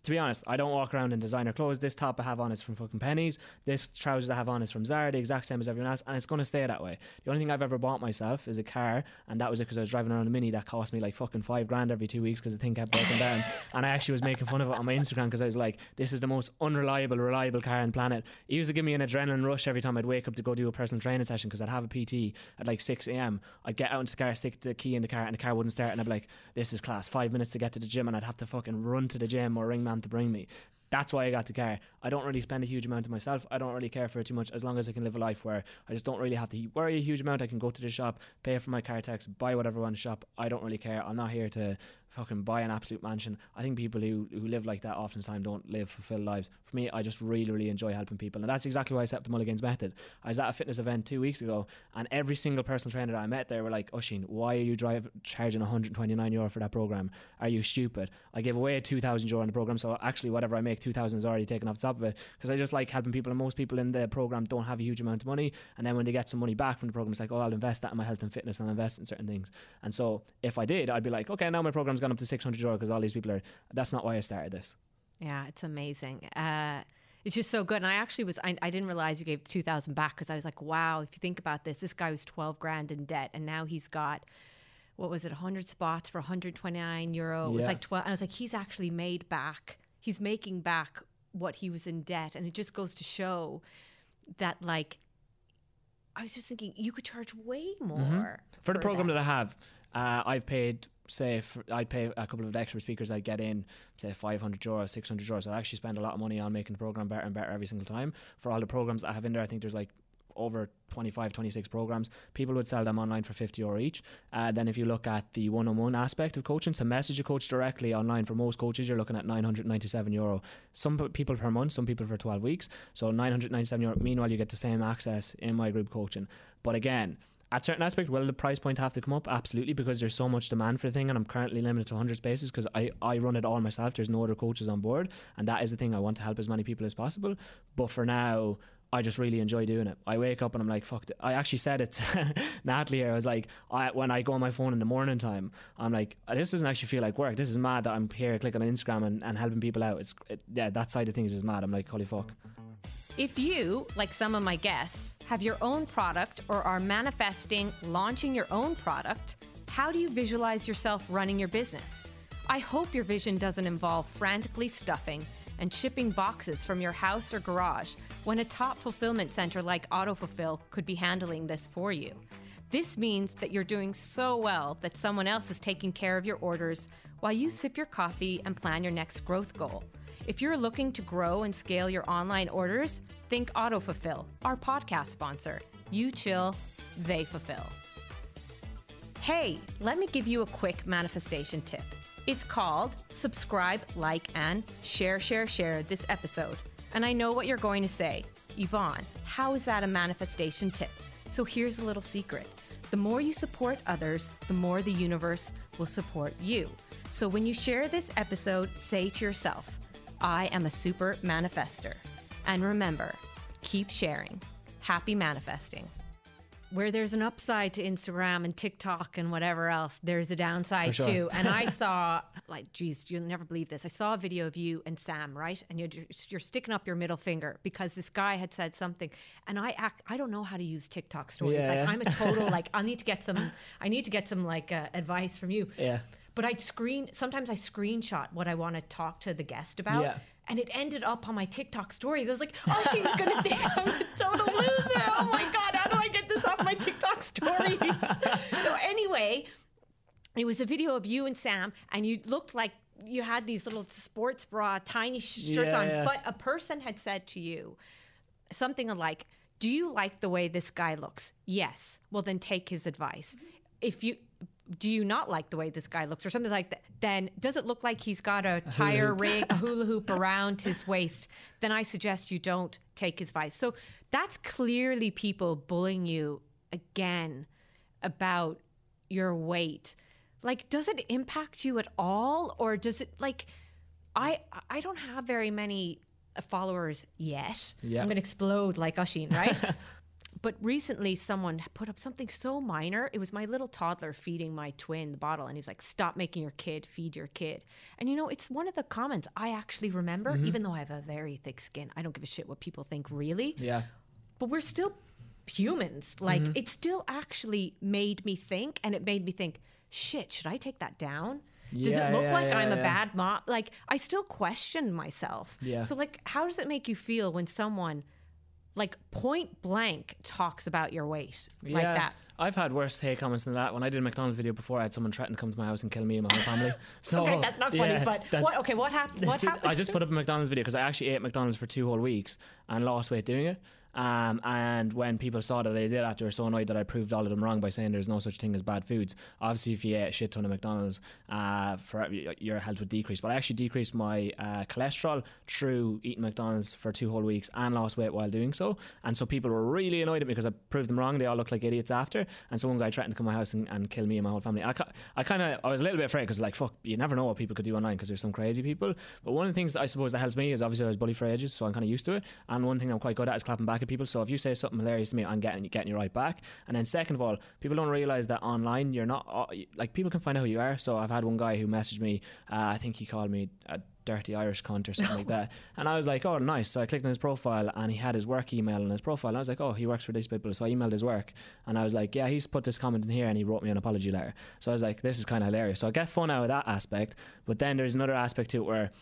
to be honest, I don't walk around in designer clothes. This top I have on is from fucking Penneys. This trousers I have on is from Zara, the exact same as everyone else, and it's going to stay that way. The only thing I've ever bought myself is a car, and that was it because I was driving around a Mini that cost me like fucking five grand every two weeks because the thing kept breaking down. And I actually was making fun of it on my Instagram because I was like, this is the most unreliable, reliable car on planet. It used to give me an adrenaline rush every time I'd wake up to go do a personal training session because I'd have a PT at like 6 a.m. I'd get out into the car, stick the key in the car, and the car wouldn't start, and I'd be like, this is class. Five minutes to get to the gym, and I'd have to fucking run to the gym or ring man to bring me. That's why I got the car. I don't really spend a huge amount of myself. I don't really care for it too much as long as I can live a life where I just don't really have to worry a huge amount. I can go to the shop, pay for my car tax, buy whatever I want to shop. I don't really care. I'm not here to fucking buy an absolute mansion. I think people who, who live like that oftentimes don't live fulfilled lives. For me, I just really, really enjoy helping people. And that's exactly why I set up the Mulligans method. I was at a fitness event two weeks ago and every single personal trainer that I met there were like, oh, Oisín, why are you drive, charging 129 euro for that program? Are you stupid? I gave away 2,000 euro in the program. So actually, whatever I make, 2,000 is already taken off the top of it because I just like helping people. And most people in the program don't have a huge amount of money. And then when they get some money back from the program, it's like, oh, I'll invest that in my health and fitness and I'll invest in certain things. And so if I did, I'd be like, okay, now my program's gone up to 600 euro because all these people are. That's not why I started this. Yeah, it's amazing. Uh, it's just so good. And I actually was, I, I didn't realize you gave 2000 back because I was like, wow, if you think about this, this guy was 12 grand in debt and now he's got, what was it, 100 spots for 129 euro. It was like 12. And I was like, he's actually made back, he's making back what he was in debt. And it just goes to show that, like, I was just thinking you could charge way more mm-hmm. for, for, the program that, that I have. Uh, I've paid say if I'd pay a couple of extra speakers, I'd get in say 500 euro, 600 euro. So I actually spend a lot of money on making the program better and better every single time. For all the programs I have in there, I think there's like over 25, 26 programs. People would sell them online for 50 euro each. Uh, then if you look at the one-on-one aspect of coaching, to message a coach directly online for most coaches, you're looking at 997 euro. Some people per month, some people for 12 weeks. So 997 euro. Meanwhile, you get the same access in my group coaching. But again, at certain aspect, will the price point have to come up? Absolutely, because there's so much demand for the thing, and I'm currently limited to 100 spaces because I, I run it all myself. There's no other coaches on board, and that is the thing. I want to help as many people as possible. But for now, I just really enjoy doing it. I wake up and I'm like, fuck. It. I actually said it to Natalie here. I was like, I, when I go on my phone in the morning time, I'm like, this doesn't actually feel like work. This is mad that I'm here clicking on Instagram and, and helping people out. It's it, yeah, that side of things is mad. I'm like, holy fuck. If you, like some of my guests, have your own product or are manifesting launching your own product, how do you visualize yourself running your business? I hope your vision doesn't involve frantically stuffing and shipping boxes from your house or garage when a top fulfillment center like Autofulfil could be handling this for you. This means that you're doing so well that someone else is taking care of your orders while you sip your coffee and plan your next growth goal. If you're looking to grow and scale your online orders, think Autofulfil, our podcast sponsor. You chill, they fulfill. Hey, let me give you a quick manifestation tip. It's called subscribe, like, and share, share, share this episode. And I know what you're going to say. Yvonne, how is that a manifestation tip? So here's a little secret. The more you support others, the more the universe will support you. So when you share this episode, say to yourself, I am a super manifester. And remember, keep sharing. Happy manifesting. Where there's an upside to Instagram and TikTok and whatever else, there's a downside sure. too. And I saw, like, geez, you'll never believe this. I saw a video of you and Sam, right? And you're, you're sticking up your middle finger because this guy had said something. And I act, I don't know how to use TikTok stories. Yeah. Like, I'm a total, like, I need to get some, I need to get some, like, uh, advice from you. Yeah but I'd screen sometimes I screenshot what I want to talk to the guest about. Yeah. And it ended up on my TikTok stories. I was like, oh, she's gonna think I'm a total loser. Oh my god, how do I get this off my TikTok stories? so anyway, it was a video of you and Sam, and you looked like you had these little sports bra, tiny shirts yeah, on. Yeah. But a person had said to you something like, "Do you like the way this guy looks?" Yes. Well, then take his advice. If you do you not like the way this guy looks or something like that then does it look like he's got a, a tire rig a hula hoop around his waist then i suggest you don't take his advice so that's clearly people bullying you again about your weight like does it impact you at all or does it like I I don't have very many followers yet. Yeah. I'm going to explode like Oisín, right? but recently someone put up something so minor. It was my little toddler feeding my twin the bottle and he was like stop making your kid feed your kid. And you know, it's one of the comments I actually remember mm-hmm. even though I have a very thick skin. I don't give a shit what people think really Yeah. but we're still humans. Like mm-hmm. it still actually made me think, and it made me think, shit, should I take that down? Does Yeah, it look yeah, like yeah, I'm a bad mom? Like I still question myself. Yeah. So like, how does it make you feel when someone, like point blank, talks about your weight like that? I've had worse hate comments than that. When I did a McDonald's video before, I had someone threaten to come to my house and kill me and my whole family. So Okay, that's not funny, yeah, but that's- what, okay, what happened? What happened? I just put up a McDonald's video because I actually ate McDonald's for two whole weeks and lost weight doing it. Um, and when people saw that I did that, they were so annoyed that I proved all of them wrong by saying there's no such thing as bad foods. Obviously, if you ate a shit ton of McDonald's, uh, for your health would decrease. But I actually decreased my uh, cholesterol through eating McDonald's for two whole weeks and lost weight while doing so. And so people were really annoyed at me because I proved them wrong. They all looked like idiots after. And so one guy threatened to come to my house and, and kill me and my whole family. I, I kind of I was a little bit afraid because like fuck, you never know what people could do online because there's some crazy people. But one of the things I suppose that helps me is obviously I was bullied for ages, so I'm kind of used to it. And one thing I'm quite good at is clapping back at people. So if you say something hilarious to me, I'm getting getting you right back. And then second of all, people don't realize that online you're not uh, like people can find out who you are. So I've had one guy who messaged me. Uh, I think he called me. A, Dirty Irish cunt or something like that, and I was like, "Oh, nice." So I clicked on his profile, and he had his work email on his profile. And I was like, "Oh, he works for these people." So I emailed his work, and I was like, "Yeah, he's put this comment in here, and he wrote me an apology letter." So I was like, "This is kind of hilarious." So I get fun out of that aspect, but then there's another aspect to it where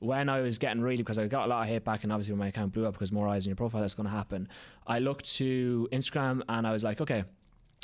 when I was getting really because I got a lot of hate back and obviously when my account blew up because more eyes on your profile that's going to happen. I looked to Instagram and I was like, okay,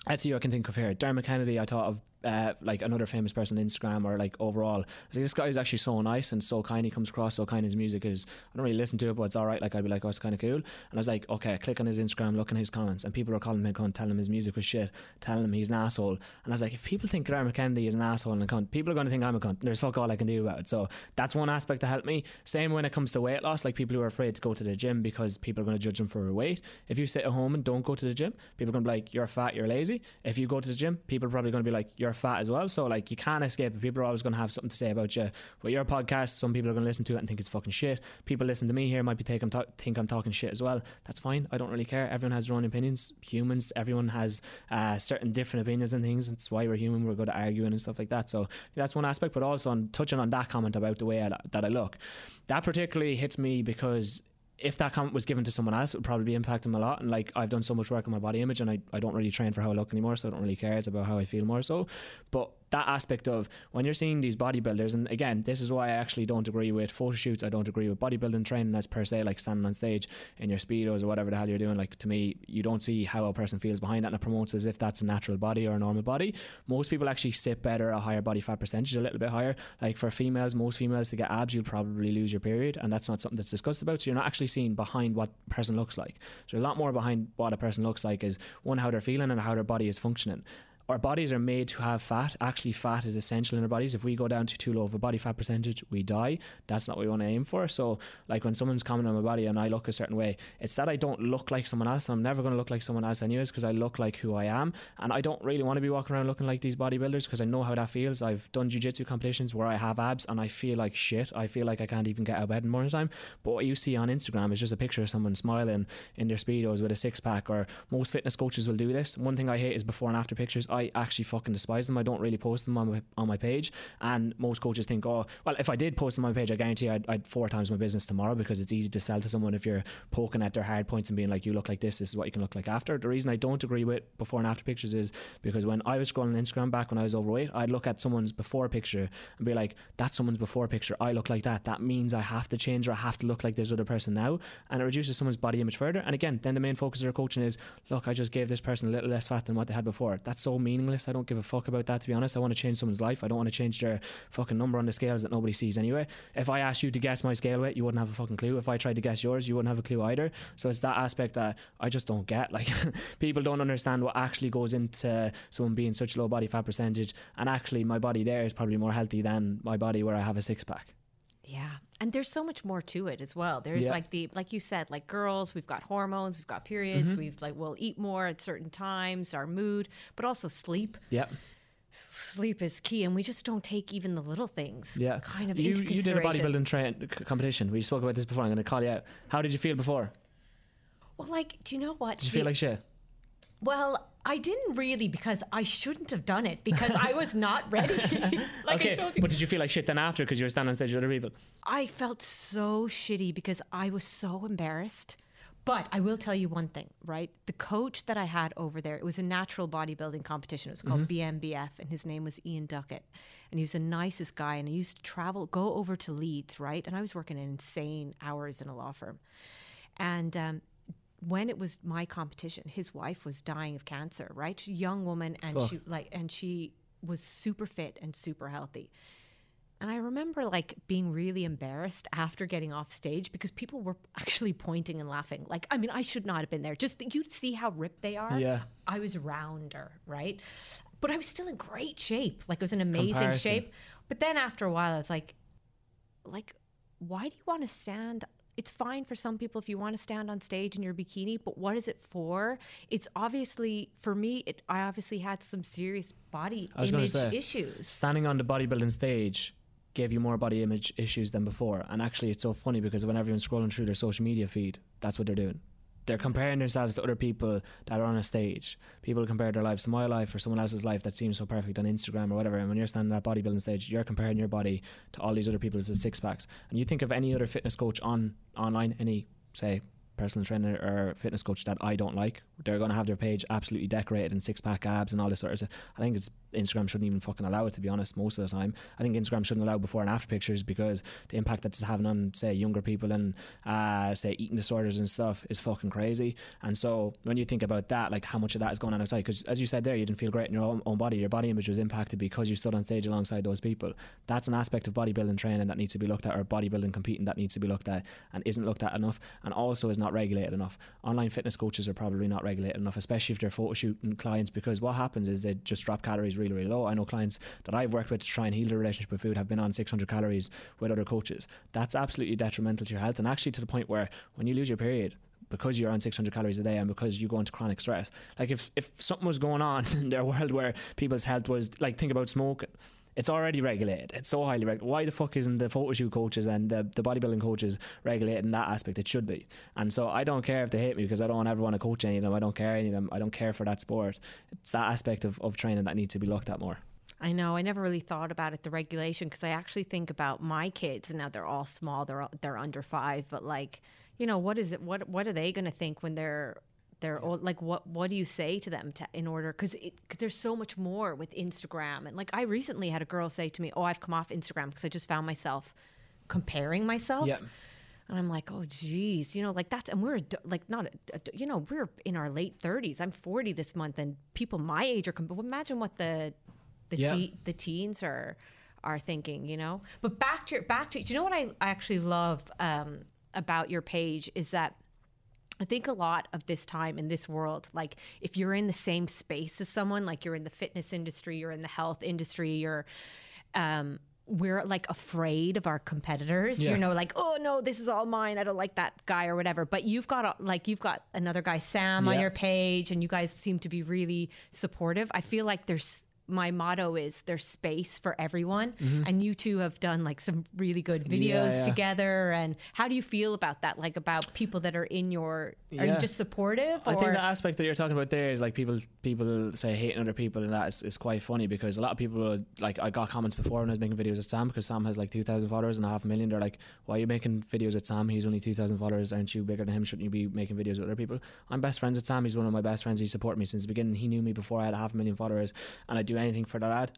let's see who I can think of here. Dermot Kennedy, I thought of uh, like another famous person on Instagram or like overall. I was like, this guy is actually so nice and so kind. He comes across so kind. His music is, I don't really listen to it, but it's all right. Like, I'd be like, oh, it's kind of cool. And I was like, okay, click on his Instagram, look in his comments. And people are calling him a cunt, telling him his music was shit, telling him he's an asshole. And I was like, if people think Graham Kennedy is an asshole and a cunt, people are going to think I'm a cunt. There's fuck all I can do about it. So that's one aspect to help me. Same when it comes to weight loss, like people who are afraid to go to the gym because people are going to judge them for their weight. If you sit at home and don't go to the gym, people are going to be like, you're fat, you're lazy. If you go to the gym, people are probably going to be like, you're fat as well. So like you can't escape it. People are always going to have something to say about you. But your podcast, some people are going to listen to it and think it's fucking shit. People listen to me here might be take, I'm think I'm talking shit as well. That's fine. I don't really care. Everyone has their own opinions. Humans, everyone has uh, certain different opinions and things. That's why we're human. We're good at arguing and stuff like that. So that's one aspect. But also on touching on that comment about the way I, that I look, that particularly hits me because if that comment was given to someone else, it would probably impact them a lot. And like I've done so much work on my body image, and I, I don't really train for how I look anymore, so I don't really care. It's about how I feel more so. But that aspect of when you're seeing these bodybuilders, and again, this is why I actually don't agree with photo shoots. I don't agree with bodybuilding training as per se, like standing on stage in your speedos or whatever the hell you're doing. Like to me, you don't see how a person feels behind that, and it promotes as if that's a natural body or a normal body. Most people actually sit better a higher body fat percentage, a little bit higher. Like for females, most females to get abs, you'll probably lose your period, and that's not something that's discussed about. So you're not actually seeing behind what a person looks like. So a lot more behind what a person looks like is one how they're feeling and how their body is functioning our bodies are made to have fat. Actually, fat is essential in our bodies. If we go down to too low of a body fat percentage, we die. That's not what we want to aim for. So, like when someone's commenting on my body and I look a certain way, it's that I don't look like someone else. I'm never going to look like someone else, anyways, because I look like who I am. And I don't really want to be walking around looking like these bodybuilders because I know how that feels. I've done jujitsu competitions where I have abs and I feel like shit. I feel like I can't even get out of bed in the morning time. But what you see on Instagram is just a picture of someone smiling in their speedos with a six pack. Or most fitness coaches will do this. One thing I hate is before and after pictures. I actually fucking despise them. I don't really post them on my on my page, and most coaches think, oh, well, if I did post them on my page, I guarantee I'd, I'd four times my business tomorrow because it's easy to sell to someone if you're poking at their hard points and being like, you look like this, this is what you can look like after. The reason I don't agree with before and after pictures is because when I was scrolling Instagram back when I was overweight, I'd look at someone's before picture and be like, that's someone's before picture. I look like that. That means I have to change or I have to look like this other person now, and it reduces someone's body image further. And again, then the main focus of their coaching is, look, I just gave this person a little less fat than what they had before. That's so meaningless. I don't give a fuck about that to be honest. I want to change someone's life. I don't want to change their fucking number on the scales that nobody sees anyway. If I asked you to guess my scale weight, you wouldn't have a fucking clue. If I tried to guess yours, you wouldn't have a clue either. So it's that aspect that I just don't get. Like people don't understand what actually goes into someone being such low body fat percentage. And actually, my body there is probably more healthy than my body where I have a six pack. Yeah. And there's so much more to it as well. There's Yeah. like the like you said, like girls, we've got hormones, we've got periods, Mm-hmm. we've like we'll eat more at certain times, our mood, but also sleep. Yep. sleep is key, and we just don't take even the little things. Yeah. kind of you you did a bodybuilding train competition. We spoke about this before. I'm going to call you out. How did you feel before? Well, like, do you know what? Did you feel like shit? Well, I didn't really because I shouldn't have done it because I was not ready. like okay, I told you. but did you feel like shit then after because you were standing on stage with other people? I felt so shitty because I was so embarrassed. But I will tell you one thing, right? The coach that I had over there, it was a natural bodybuilding competition. It was called BNBF, and his name was Ian Duckett. And he was the nicest guy. And I used to travel, go over to Leeds, right? And I was working insane hours in a law firm. And um, when it was my competition, his wife was dying of cancer, right? Young woman, and Fuck. she like, and she was super fit and super healthy. And I remember like being really embarrassed after getting off stage because people were actually pointing and laughing. Like, I mean, I should not have been there. Just you'd see how ripped they are. Yeah. I was rounder, right? But I was still in great shape. Like, it was an amazing Comparison. shape. But then after a while, I was like, like, why do you want to stand? It's fine for some people if you want to stand on stage in your bikini, but what is it for? It's obviously for me. It I obviously had some serious body I was gonna image say, issues. Standing on the bodybuilding stage gave you more body image issues than before. And actually, it's so funny because when everyone's scrolling through their social media feed, that's what they're doing. They're comparing themselves to other people that are on a stage. People compare their lives to my life or someone else's life that seems so perfect on Instagram or whatever. And when you're standing on that bodybuilding stage, you're comparing your body to all these other people's six packs. And you think of any other fitness coach on online, any say personal trainer or fitness coach that I don't like, they're going to have their page absolutely decorated in six pack abs and all this sort of stuff. I think it's Instagram shouldn't even fucking allow it to be honest. Most of the time, I think Instagram shouldn't allow before and after pictures because the impact that it's having on say younger people and uh, say eating disorders and stuff is fucking crazy. And so when you think about that, like how much of that is going on outside, because as you said there, you didn't feel great in your own, own body. Your body image was impacted because you stood on stage alongside those people. That's an aspect of bodybuilding training that needs to be looked at, or bodybuilding competing that needs to be looked at, and isn't looked at enough, and also is not regulated enough. Online fitness coaches are probably not regulated enough, especially if they're photo shooting clients, because what happens is they just drop calories really, really low. I know clients that I've worked with to try and heal their relationship with food have been on 600 calories with other coaches. That's absolutely detrimental to your health, and actually to the point where when you lose your period, because you're on 600 calories a day and because you go into chronic stress. Like if, if something was going on in their world where people's health was like think about smoking. It's already regulated. It's so highly regulated. Why the fuck isn't the photo shoot coaches and the, the bodybuilding coaches regulated in that aspect? It should be. And so I don't care if they hate me because I don't ever want to coach any of them. I don't care any of them. I don't care for that sport. It's that aspect of, of training that needs to be looked at more. I know. I never really thought about it, the regulation, because I actually think about my kids, and now they're all small. They're they're under five, but like, you know, what is it? What what are they going to think when they're they're old? Like, what what do you say to them to, in order? Because there's so much more with Instagram, and like, I recently had a girl say to me, "Oh, I've come off Instagram because I just found myself comparing myself." Yeah. And I'm like, oh, geez, you know, like that's, and we're like not, adu- you know, we're in our late 30s. I'm 40 this month, and people my age are. But imagine what the the Yeah. te- the teens are are thinking, you know. But back to your, back to, do you know what I, I actually love um, about your page is that. I think a lot of this time in this world, like if you're in the same space as someone, like you're in the fitness industry, you're in the health industry, you're, um, we're like afraid of our competitors. Yeah. You know, like oh no, this is all mine. I don't like that guy or whatever. But you've got a, like you've got another guy, Sam, on your page, and you guys seem to be really supportive. I feel like there's my motto is there's space for everyone. And you two have done like some really good videos Mm-hmm. Yeah, yeah. together. And how do you feel about that? Like about people that are in your are you just supportive I think the aspect that you're talking about there is like people people say hating other people and that is, is quite funny because a lot of people like I got comments before when I was making videos with Sam because Sam has like 2,000 followers and a half a million. They're like why are you making videos with Sam? He's only 2,000 followers. Aren't you bigger than him? Shouldn't you be making videos with other people? I'm best friends with Sam. He's one of my best friends. He supported me since the beginning. He knew me before I had a half a million followers and I'd do anything for that ad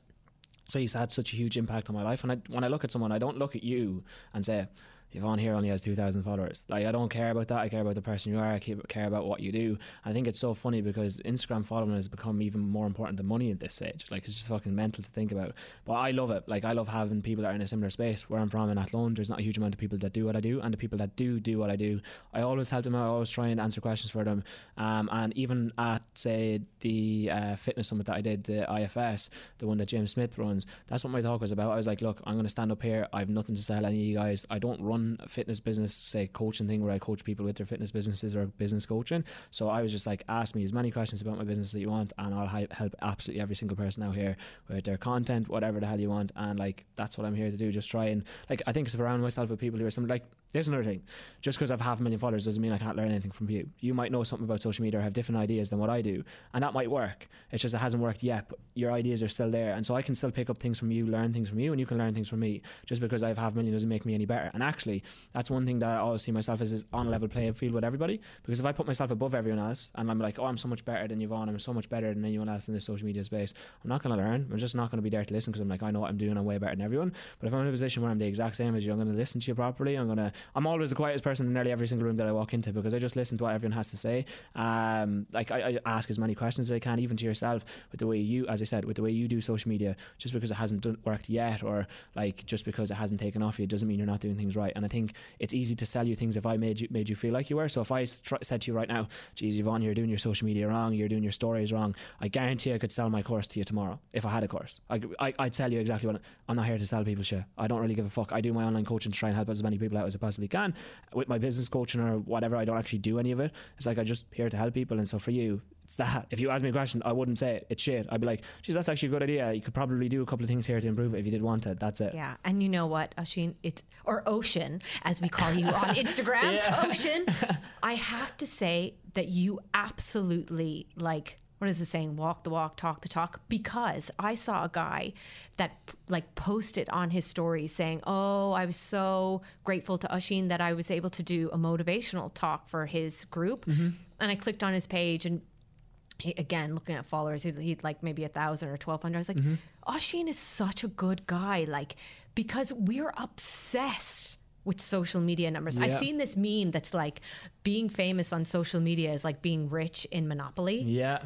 so he's had such a huge impact on my life. And I, when I look at someone, I don't look at you and say, Yvonne here only has 2,000 followers. Like, I don't care about that. I care about the person you are. I care about what you do. I think it's so funny because Instagram following has become even more important than money at this age. Like, it's just fucking mental to think about. But I love it. Like, I love having people that are in a similar space. Where I'm from in Athlone, there's not a huge amount of people that do what I do. And the people that do do what I do, I always help them out. I always try and answer questions for them. Um, and even at, say, the uh, fitness summit that I did, the IFS, the one that James Smith runs, that's what my talk was about. I was like, look, I'm going to stand up here. I have nothing to sell any of you guys. I don't run fitness business, say coaching thing where I coach people with their fitness businesses or business coaching. So I was just like, ask me as many questions about my business that you want, and I'll help absolutely every single person out here with their content, whatever the hell you want. And like, that's what I'm here to do. Just try and like, I think surround myself with people who are some like, there's another thing. Just because I've half a million followers doesn't mean I can't learn anything from you. You might know something about social media or have different ideas than what I do, and that might work. It's just it hasn't worked yet, but your ideas are still there, and so I can still pick up things from you, learn things from you, and you can learn things from me. Just because I have half a million doesn't make me any better. And actually, that's one thing that I always see myself as is on a level playing field with everybody. Because if I put myself above everyone else, and I'm like, oh, I'm so much better than Yvonne, I'm so much better than anyone else in the social media space, I'm not going to learn. I'm just not going to be there to listen because I'm like, I know what I'm doing. I'm way better than everyone. But if I'm in a position where I'm the exact same as you, I'm going to listen to you properly. I'm going to. I'm always the quietest person in nearly every single room that I walk into because I just listen to what everyone has to say. Um, like I, I ask as many questions as I can, even to yourself, with the way you, as I said, with the way you do social media. Just because it hasn't done, worked yet, or like just because it hasn't taken off you, doesn't mean you're not doing things right. And I think it's easy to sell you things if I made you made you feel like you were. So if I tr- said to you right now, "Geez, Yvonne, you're doing your social media wrong. You're doing your stories wrong," I guarantee I could sell my course to you tomorrow if I had a course. I, I, I'd tell you exactly what I'm not here to sell people shit. I don't really give a fuck. I do my online coaching to try and help as many people out as I possibly can with my business coaching or whatever. I don't actually do any of it. It's like I just here to help people. And so for you, it's that. If you ask me a question, I wouldn't say it. it's shit. I'd be like, geez, that's actually a good idea. You could probably do a couple of things here to improve it if you did want it. That's it. Yeah. And you know what, Oisín, it's, or Ocean, as we call you on Instagram, Ocean. I have to say that you absolutely like, what is the saying? Walk the walk, talk the talk. Because I saw a guy that like posted on his story saying, "Oh, I was so grateful to Oisín that I was able to do a motivational talk for his group." Mm-hmm. And I clicked on his page and he, again, looking at followers, he'd, he'd like maybe a thousand or twelve hundred. I was like, mm-hmm. Oisín is such a good guy, like because we're obsessed with social media numbers. Yeah. I've seen this meme that's like being famous on social media is like being rich in Monopoly. Yeah.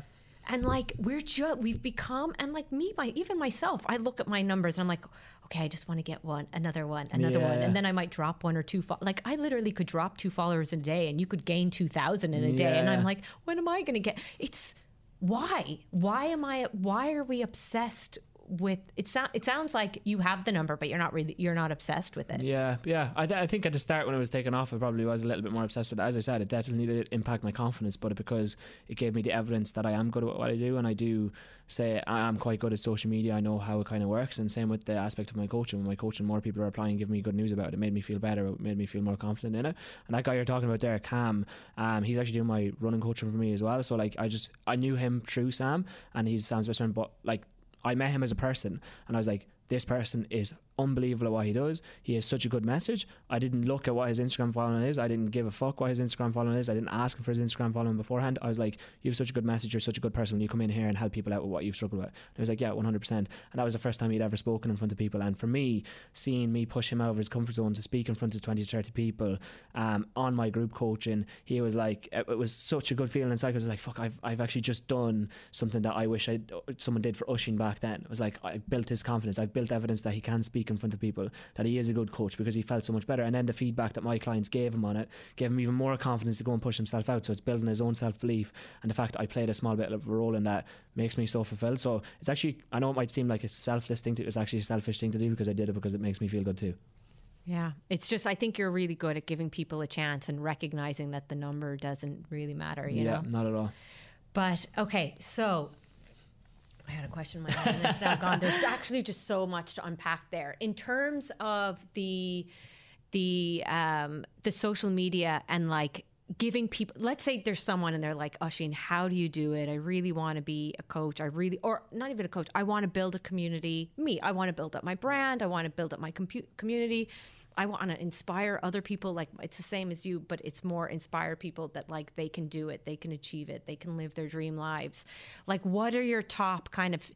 And like we're just we've become and like me, my even myself, I look at my numbers and I'm like, okay, I just want to get one, another one, another yeah. one, and then I might drop one or two. Fo- like I literally could drop two followers in a day, and you could gain two thousand in a day, and I'm like, when am I going to get? It's why? Why am I? Why are we obsessed with it sound it sounds like you have the number but you're not really you're not obsessed with it. Yeah yeah. I, I think at the start when it was taken off I probably was a little bit more obsessed with it. As I said it definitely did impact my confidence but because it gave me the evidence that I am good at what I do and I do say I am quite good at social media I know how it kind of works and same with the aspect of my coaching. When my coaching more people are applying giving me good news about it it made me feel better it made me feel more confident in it. And that guy you're talking about there Cam um, he's actually doing my running coaching for me as well. So like I just I knew him through Sam and he's Sam's best friend but like I met him as a person and I was like, this person is unbelievable at what he does. He has such a good message. I didn't look at what his Instagram following is. I didn't give a fuck what his Instagram following is. I didn't ask him for his Instagram following beforehand. I was like, you have such a good message. You're such a good person you come in here and help people out with what you've struggled with. And he was like, yeah, 100%. And that was the first time he'd ever spoken in front of people. And for me, seeing me push him of his comfort zone to speak in front of 20 to 30 people um, on my group coaching, he was like, it was such a good feeling inside. I was like, fuck, I've, I've actually just done something that I wish I someone did for Oisín back then. It was like, I built his confidence. I've built evidence that he can speak in front of people that he is a good coach because he felt so much better. And then the feedback that my clients gave him on it gave him even more confidence to go and push himself out. So it's building his own self belief. And the fact that I played a small bit of a role in that makes me so fulfilled. So it's actually, I know it might seem like a selfless thing to, do, it's actually a selfish thing to do because I did it because it makes me feel good too. Yeah, it's just I think you're really good at giving people a chance and recognizing that the number doesn't really matter. You yeah, know? not at all. But okay, so I had a question in my head and it's now gone. There's actually just so much to unpack there. In terms of the the um the social media and like giving people let's say there's someone and they're like Oisín how do you do it? I really want to be a coach. I really or not even a coach I want to build a community me. I want to build up my brand. I want to build up my compu- community I want to inspire other people. Like it's the same as you, but it's more inspire people that like they can do it, they can achieve it, they can live their dream lives. Like, what are your top kind of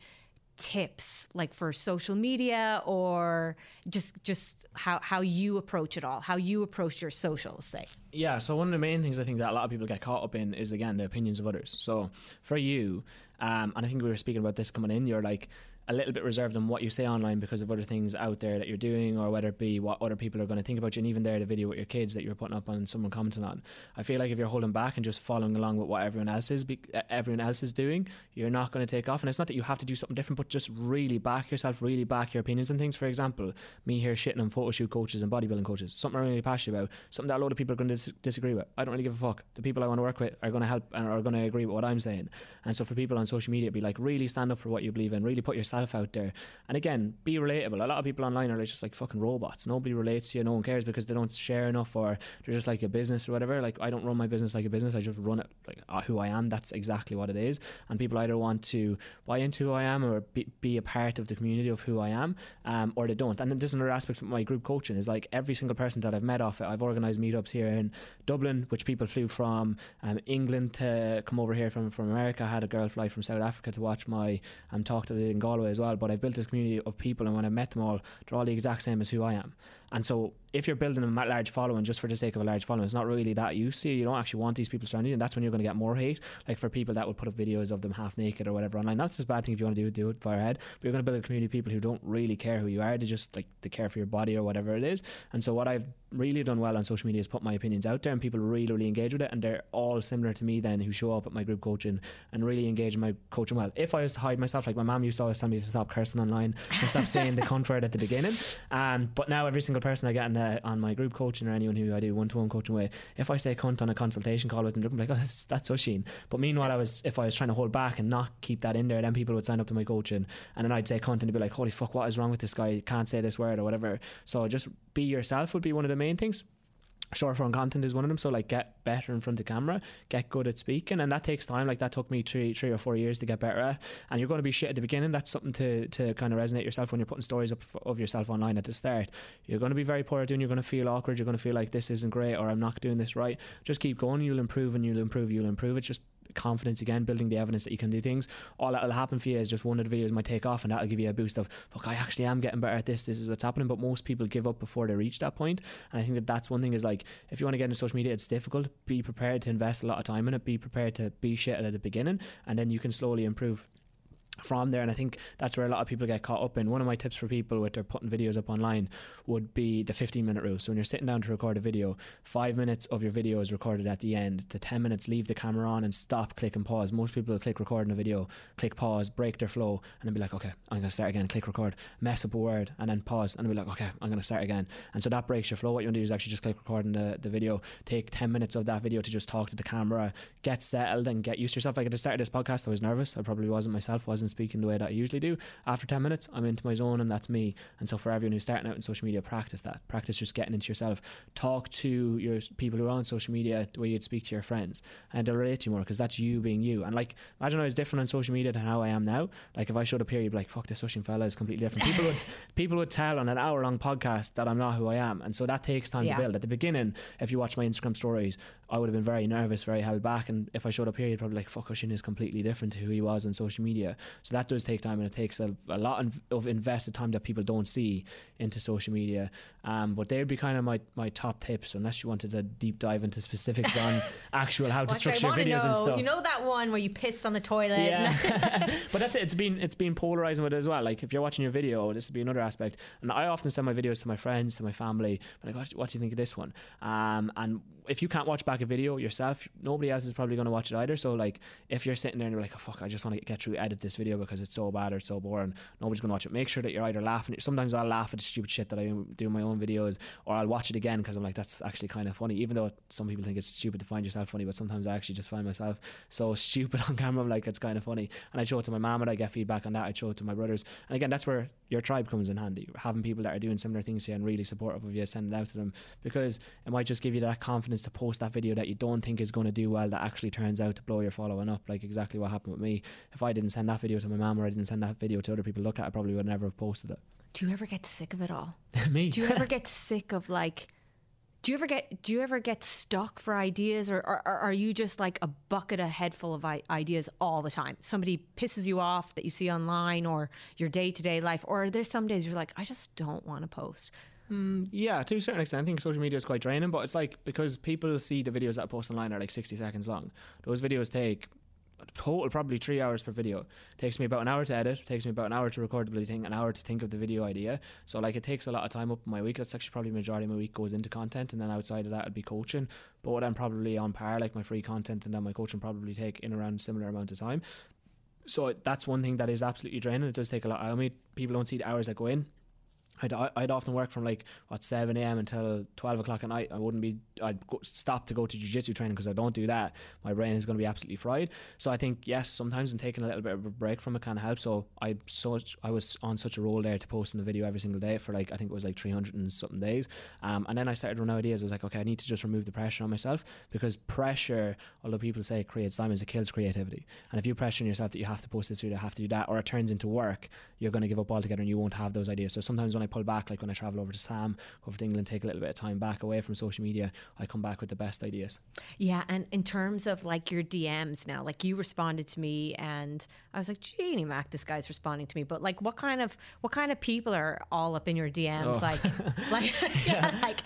tips, like for social media or just just how how you approach it all, how you approach your socials, say? Yeah. So one of the main things I think that a lot of people get caught up in is again the opinions of others. So for you, um, and I think we were speaking about this coming in. You're like a little bit reserved on what you say online because of other things out there that you're doing, or whether it be what other people are going to think about you. And even there, the video with your kids that you're putting up on someone commenting on. I feel like if you're holding back and just following along with what everyone else is, everyone else is doing, you're not going to take off. And it's not that you have to do something different, but just really back yourself, really back your opinions and things. For example, me here shitting on photo shoot coaches and bodybuilding coaches, something I'm really passionate about, something that a lot of people are going to dis- disagree with. I don't really give a fuck. The people I want to work with are going to help and are going to agree with what I'm saying. And so for people on social media, be like, really stand up for what you believe in, really put yourself out there. And again, be relatable. A lot of people online are just like fucking robots. Nobody relates to you, no one cares because they don't share enough or they're just like a business or whatever. Like, I don't run my business like a business, I just run it like uh, who I am. That's exactly what it is. And people either want to buy into who I am or be, be a part of the community of who I am, um, or they don't. And then there's another aspect of my group coaching is like every single person that I've met off it, I've organised meetups here in Dublin, which people flew from um, England to come over here from, from America. I had a girl fly from South Africa to watch my um, talk to the in Galway as well. But I've built this community of people, and when I met them all, they're all the exact same as who I am. And so if you're building a large following just for the sake of a large following, it's not really that you see. You don't actually want these people surrounding you, and that's when you're going to get more hate. Like for people that would put up videos of them half naked or whatever online. That's just a bad thing if you want to do it, do it far ahead. But you're going to build a community of people who don't really care who you are. They just like they care for your body or whatever it is. And so what I've really done well on social media is put my opinions out there, and people really, really engage with it. And they're all similar to me then, who show up at my group coaching and really engage in my coaching well. If I was to hide myself, like my mom used to always tell me to stop cursing online and stop saying the cunt word at the beginning. Um, but now every single person I get in the, on my group coaching or anyone who I do one to one coaching with, if I say cunt on a consultation call with them, they're like, oh, that's, that's Oisín. But meanwhile, I was if I was trying to hold back and not keep that in there, then people would sign up to my coaching and then I'd say cunt and they'd be like, holy fuck, what is wrong with this guy? He can't say this word or whatever. So just be yourself would be one of the main things short form content is one of them. So like get better in front of camera, get good at speaking, and that takes time. Like that took me three three or four years to get better at. And you're going to be shit at the beginning. That's something to to kind of resonate yourself when you're putting stories up of yourself online at the start. You're going to be very poor at doing. You're going to feel awkward. You're going to feel like this isn't great or I'm not doing this right. Just keep going. You'll improve and you'll improve. You'll improve. It's just confidence again, building the evidence that you can do things. All that'll happen for you is just one of the videos might take off and that'll give you a boost of, look, I actually am getting better at this. This is what's happening. But most people give up before they reach that point. And I think that that's one thing is like, if you want to get into social media, it's difficult. Be prepared to invest a lot of time in it. Be prepared to be shit at the beginning and then you can slowly improve from there. And I think that's where a lot of people get caught up in. One of my tips for people with their putting videos up online would be the 15 minute rule. So when you're sitting down to record a video five minutes of your video is recorded at the end. The 10 minutes leave the camera on and stop click and pause. Most people click record in a video click pause break their flow and then be like okay I'm going to start again. Click record mess up a word and then pause and be like okay I'm going to start again. And so that breaks your flow. What you want to do is actually just click record in the, the video. Take 10 minutes of that video to just talk to the camera get settled and get used to yourself. Like at the start of this podcast I was nervous. I probably wasn't myself wasn't wasn't speaking the way that I usually do, after 10 minutes, I'm into my zone and that's me. And so for everyone who's starting out in social media, practice that. Practice just getting into yourself. Talk to your people who are on social media the way you'd speak to your friends and they'll relate to you more because that's you being you. And like, imagine I was different on social media than how I am now. Like if I showed up here, you'd be like, fuck, this social fella is completely different. People would, people would tell on an hour long podcast that I'm not who I am. And so that takes time yeah. to build. At the beginning, if you watch my Instagram stories, I would have been very nervous, very held back. And if I showed up here, you'd probably like, fuck, oh, Oisín is completely different to who he was on social media. So that does take time and it takes a, a lot of invested time that people don't see into social media. Um, but they would be kind of my, my top tips, unless you wanted to deep dive into specifics on actual how to structure your videos know, and stuff. You know that one where you pissed on the toilet. Yeah, but that's it. It's been it's been polarizing with it as well. Like if you're watching your video, this would be another aspect. And I often send my videos to my friends, to my family. But like, what, what do you think of this one? Um, and if you can't watch back a video yourself, nobody else is probably going to watch it either. So like, if you're sitting there and you're like, oh fuck, I just want to get through edit this video because it's so bad or it's so boring, nobody's to watch it. Make sure that you're either laughing. Sometimes I'll laugh at the stupid shit that I do in my own videos, or I'll watch it again because I'm like, that's actually kind of funny. Even though some people think it's stupid to find yourself funny, but sometimes I actually just find myself so stupid on camera. I'm like, it's kind of funny. And I show it to my mom and I get feedback on that. I show it to my brothers. And again, that's where your tribe comes in handy. Having people that are doing similar things to you and really supportive of you, send it out to them because it might just give you that confidence to post that video that you don't think is going to do well that actually turns out to blow your following up. Like exactly what happened with me. If I didn't send that video to my mom or I didn't send that video to other people to look at, I probably would never have posted it. Do you ever get sick of it all? me. Do you ever get sick of like do you ever get do you ever get stuck for ideas or, or, or, are you just like a bucket a head full of ideas all the time somebody pisses you off that you see online or your day-to-day life or are there some days you're like i just don't want to post Mm, yeah, to a certain extent, I think social media is quite draining, but it's like because people see the videos that I post online are like 60 seconds long. Those videos take total probably three hours per video. takes me about an hour to edit. takes me about an hour to record the bloody thing, an hour to think of the video idea. So like it takes a lot of time up in my week. That's actually probably majority of my week goes into content, and then outside of that, it'd be coaching. But what I'm probably on par. Like my free content and then my coaching probably take in around similar amount of time. So that's one thing that is absolutely draining. It does take a lot. I mean, people don't see the hours that go in. I'd, I'd often work from like what 7 a.m. until 12 o'clock at night. I wouldn't be I'd go, stop to go to jiu-jitsu training because I don't do that. My brain is going to be absolutely fried. So I think yes, sometimes I'm taking a little bit of a break from it can help. So I such I was on such a roll there to post in the video every single day for like I think it was like 300 and something days. Um, and then I started running ideas. I was like, okay, I need to just remove the pressure on myself because pressure, although people say it creates diamonds, it kills creativity. And if you pressure yourself that you have to post this video, have to do that, or it turns into work, you're going to give up altogether and you won't have those ideas. So sometimes when I pull back, like when I travel over to Sam, over to England, take a little bit of time back away from social media, I come back with the best ideas. Yeah, and in terms of like your DMs now, like you responded to me, and I was like, "Jeannie Mac, this guy's responding to me." But like, what kind of what kind of people are all up in your DMs? Oh. Like, like, yeah, like,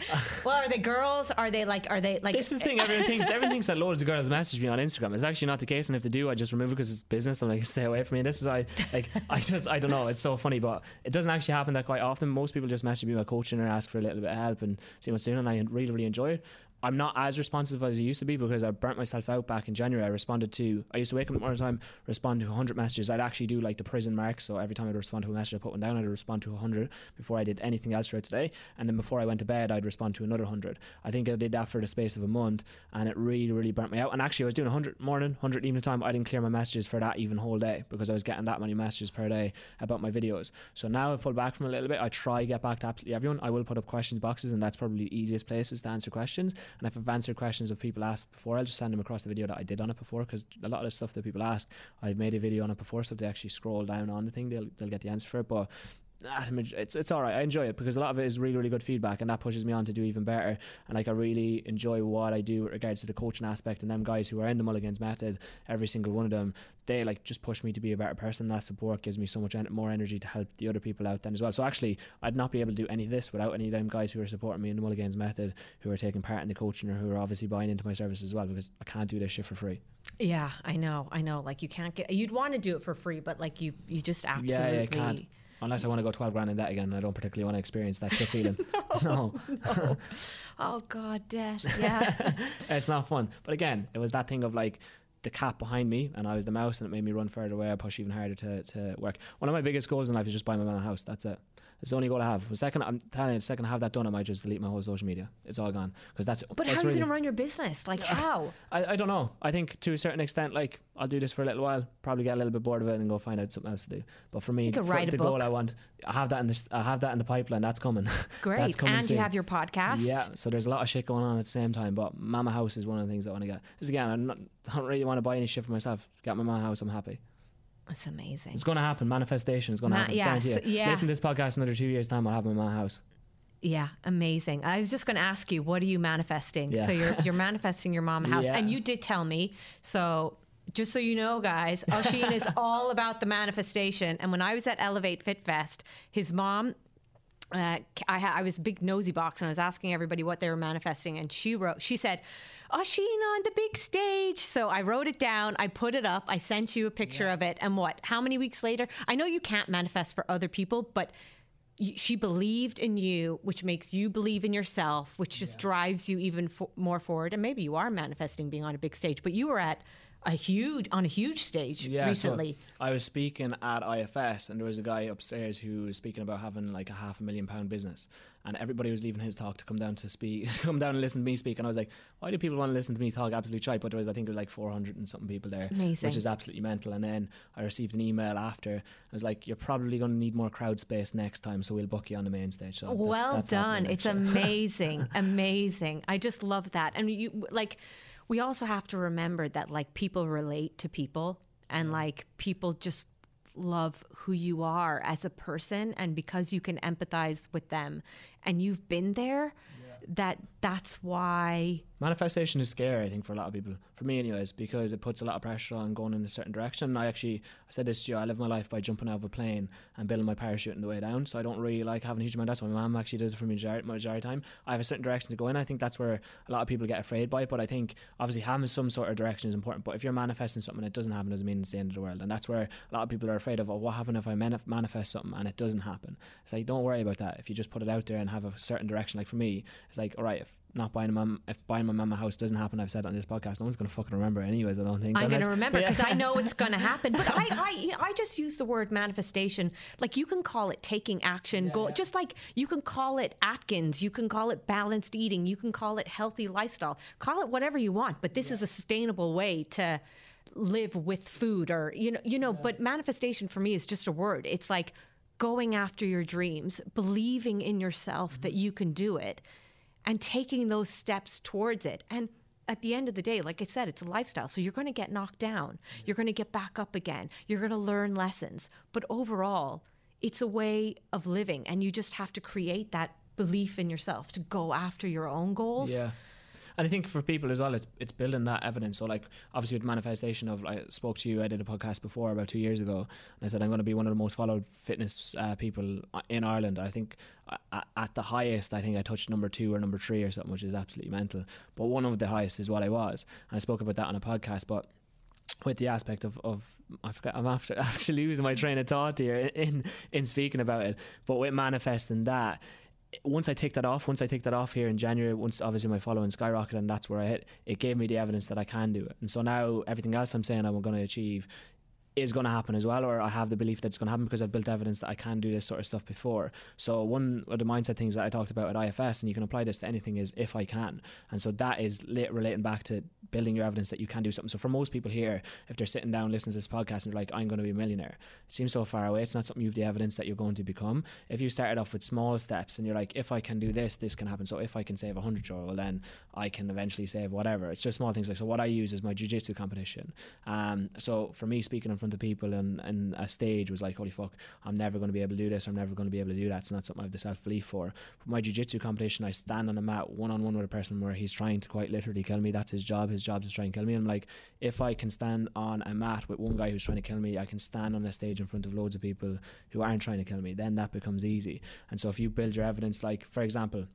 well, are they girls? Are they like, are they like? This is the thing. Everyone thinks everyone thinks that loads of girls message me on Instagram. It's actually not the case, and if they do, I just remove it because it's business. I'm like, stay away from me. This is why, like, I just, I don't know. It's so funny, but it doesn't actually happen that quite often. Most people just message me about coaching or ask for a little bit of help and see what's doing, and I really, really enjoy it. I'm not as responsive as I used to be because I burnt myself out back in January. I responded to, I used to wake up the time, respond to 100 messages. I'd actually do like the prison mark. So every time I'd respond to a message, I put one down, I'd respond to 100 before I did anything else throughout the day. And then before I went to bed, I'd respond to another 100. I think I did that for the space of a month and it really, really burnt me out. And actually, I was doing 100 morning, 100 evening time. I didn't clear my messages for that even whole day because I was getting that many messages per day about my videos. So now I've pulled back from a little bit. I try get back to absolutely everyone. I will put up questions boxes and that's probably the easiest places to answer questions. And if I've answered questions, of people asked before, I'll just send them across the video that I did on it before because a lot of the stuff that people ask, I've made a video on it before, so if they actually scroll down on the thing, they'll they'll get the answer for it. But Ah, it's it's all right. I enjoy it because a lot of it is really really good feedback, and that pushes me on to do even better. And like I really enjoy what I do with regards to the coaching aspect. And them guys who are in the Mulligans method, every single one of them, they like just push me to be a better person. That support gives me so much en- more energy to help the other people out then as well. So actually, I'd not be able to do any of this without any of them guys who are supporting me in the Mulligans method, who are taking part in the coaching, or who are obviously buying into my service as well. Because I can't do this shit for free. Yeah, I know, I know. Like you can't get, you'd want to do it for free, but like you, you just absolutely. Yeah, yeah, can't Unless I want to go 12 grand in that again, I don't particularly want to experience that shit feeling. no. no. oh, God, death. Yeah. it's not fun. But again, it was that thing of like, the cat behind me and I was the mouse and it made me run further away. I push even harder to, to work. One of my biggest goals in life is just buy my own house. That's it. It's the only goal I have. The second I'm telling you, the second I have that done, I might just delete my whole social media. It's all gone because that's. But that's how are you really, going to run your business? Like how? I, I don't know. I think to a certain extent, like I'll do this for a little while, probably get a little bit bored of it, and go find out something else to do. But for me, for, the book. goal I want, I have that in the, I have that in the pipeline. That's coming. Great, that's coming and soon. you have your podcast. Yeah, so there's a lot of shit going on at the same time. But Mama House is one of the things I want to get. Because again, not, I don't really want to buy any shit for myself. Get my Mama House, I'm happy. It's amazing. It's going to happen. Manifestation is going to Ma- happen. Yes, yeah. Listen to this podcast another two years' time. I'll have in my house. Yeah, amazing. I was just going to ask you, what are you manifesting? Yeah. So you're you're manifesting your mom house, yeah. and you did tell me. So just so you know, guys, Oisín is all about the manifestation. And when I was at Elevate Fit Fest, his mom uh, I, I was a big nosy box and I was asking everybody what they were manifesting, and she wrote, she said, Oisín on the big stage. So I wrote it down. I put it up. I sent you a picture yeah. of it. And what? How many weeks later? I know you can't manifest for other people, but she believed in you, which makes you believe in yourself, which just yeah. drives you even fo- more forward. And maybe you are manifesting being on a big stage, but you were at a huge on a huge stage yeah, recently. So I was speaking at IFS, and there was a guy upstairs who was speaking about having like a half a million pound business, and everybody was leaving his talk to come down to speak, come down and listen to me speak. And I was like, why do people want to listen to me talk absolute shite? But there was, I think, there was like 400 and something people there, which is absolutely mental. And then I received an email after. I was like, you're probably going to need more crowd space next time, so we'll book you on the main stage. So well that's, that's done. It's amazing, amazing. I just love that, and you like we also have to remember that like people relate to people and like people just love who you are as a person and because you can empathize with them and you've been there yeah. that that's why Manifestation is scary, I think, for a lot of people. For me, anyways, because it puts a lot of pressure on going in a certain direction. And I actually, I said this to you, I live my life by jumping out of a plane and building my parachute on the way down. So I don't really like having a huge amount. That's what my mom actually does it for me majority, time. I have a certain direction to go in. I think that's where a lot of people get afraid by it. But I think obviously having some sort of direction is important. But if you're manifesting something it doesn't happen, doesn't mean it's the end of the world. And that's where a lot of people are afraid of. Oh, what happens if I manifest something and it doesn't happen? It's like don't worry about that. If you just put it out there and have a certain direction, like for me, it's like all right if not buying a mum, if buying my mum a house doesn't happen, I've said on this podcast, no one's going to fucking remember anyways. I don't think. I'm going to remember because yeah. I know it's going to happen. But I, I, I just use the word manifestation. Like you can call it taking action, yeah, go, yeah. just like you can call it Atkins, you can call it balanced eating, you can call it healthy lifestyle, call it whatever you want. But this is a sustainable way to live with food, or you know, you know. But manifestation for me is just a word. It's like going after your dreams, believing in yourself mm-hmm. that you can do it and taking those steps towards it. And at the end of the day, like I said, it's a lifestyle. So you're going to get knocked down. Mm-hmm. You're going to get back up again. You're going to learn lessons. But overall, it's a way of living. And you just have to create that belief in yourself to go after your own goals. Yeah. And I think for people as well, it's it's building that evidence. So like obviously with manifestation of I spoke to you, I did a podcast before about two years ago, and I said I'm going to be one of the most followed fitness uh, people in Ireland. I think at the highest, I think I touched number two or number three or something, which is absolutely mental. But one of the highest is what I was, and I spoke about that on a podcast. But with the aspect of, of I forgot I'm after actually losing my train of thought here in in speaking about it. But with manifesting that, once I take that off, once I take that off here in January, once obviously my following skyrocketed and that's where I hit, it gave me the evidence that I can do it. And so now everything else I'm saying I'm going to achieve is going to happen as well, or I have the belief that it's going to happen because I've built evidence that I can do this sort of stuff before. So one of the mindset things that I talked about at IFS, and you can apply this to anything, is if I can. And so that is relating back to building your evidence that you can do something. So for most people here, if they're sitting down listening to this podcast and they're like, I'm going to be a millionaire, it seems so far away. It's not something you have the evidence that you're going to become. If you started off with small steps and you're like, if I can do this, this can happen. So if I can save a 100 euro, then I can eventually save whatever. It's just small things like, so what I use is my jiu-jitsu competition. Um, so for me, speaking in front of people and, and a stage was like, holy fuck, I'm never going to be able to do this. I'm never going to be able to do that. It's not something I have the self-belief for. But my jiu-jitsu competition, I stand on a mat one-on-one with a person where he's trying to quite literally kill me. That's his job. His job is to try and kill me. I'm like, if I can stand on a mat with one guy who's trying to kill me, I can stand on a stage in front of loads of people who aren't trying to kill me. Then that becomes easy. And so if you build your evidence, like for example,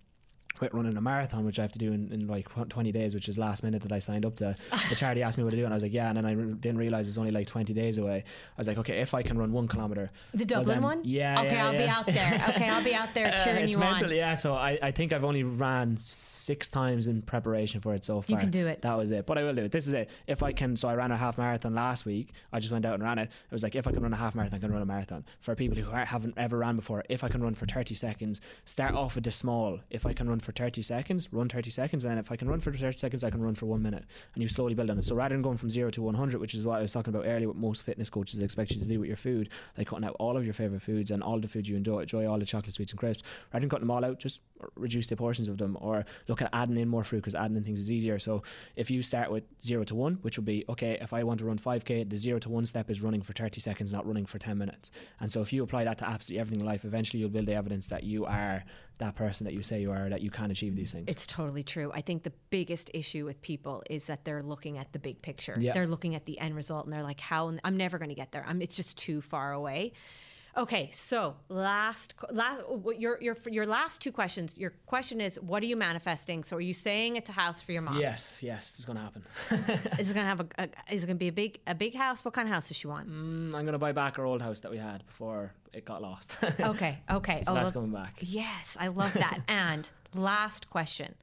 quit running a marathon, which I have to do in, in like 20 days, which is last minute that I signed up to. The charity asked me what to do, and I was like, yeah. And then I re- didn't realize it's only like 20 days away. I was like, okay, if I can run one kilometer. The Dublin well then, one? Yeah. Okay, yeah, I'll yeah. be out there. Okay, I'll be out there cheering uh, it's you mental, on. Yeah, so I, I think I've only ran six times in preparation for it so far. You can do it. That was it. But I will do it. This is it. If I can, so I ran a half marathon last week. I just went out and ran it. It was like, if I can run a half marathon, I can run a marathon. For people who haven't ever ran before, if I can run for 30 seconds, start off with the small. If I can run for 30 seconds, run 30 seconds. And if I can run for 30 seconds, I can run for one minute. And you slowly build on it. So rather than going from zero to 100, which is what I was talking about earlier, what most fitness coaches expect you to do with your food, like cutting out all of your favorite foods and all the food you enjoy, enjoy all the chocolate, sweets, and crisps. Rather than cutting them all out, just reduce the portions of them or look at adding in more fruit because adding in things is easier. So if you start with zero to one, which would be okay, if I want to run 5k, the zero to one step is running for 30 seconds, not running for 10 minutes. And so if you apply that to absolutely everything in life, eventually you'll build the evidence that you are that person that you say you are, that you can achieve these things. It's totally true. I think the biggest issue with people is that they're looking at the big picture. Yeah. They're looking at the end result and they're like, how I'm never going to get there. I'm, it's just too far away. Okay, so last last your your your last two questions. Your question is, what are you manifesting? So, are you saying it's a house for your mom? Yes, yes, it's going to happen. is it going to have a, a is it going to be a big a big house? What kind of house does she want? Mm, I'm going to buy back our old house that we had before it got lost. okay, okay. so oh, that's coming back. Yes, I love that. and last question: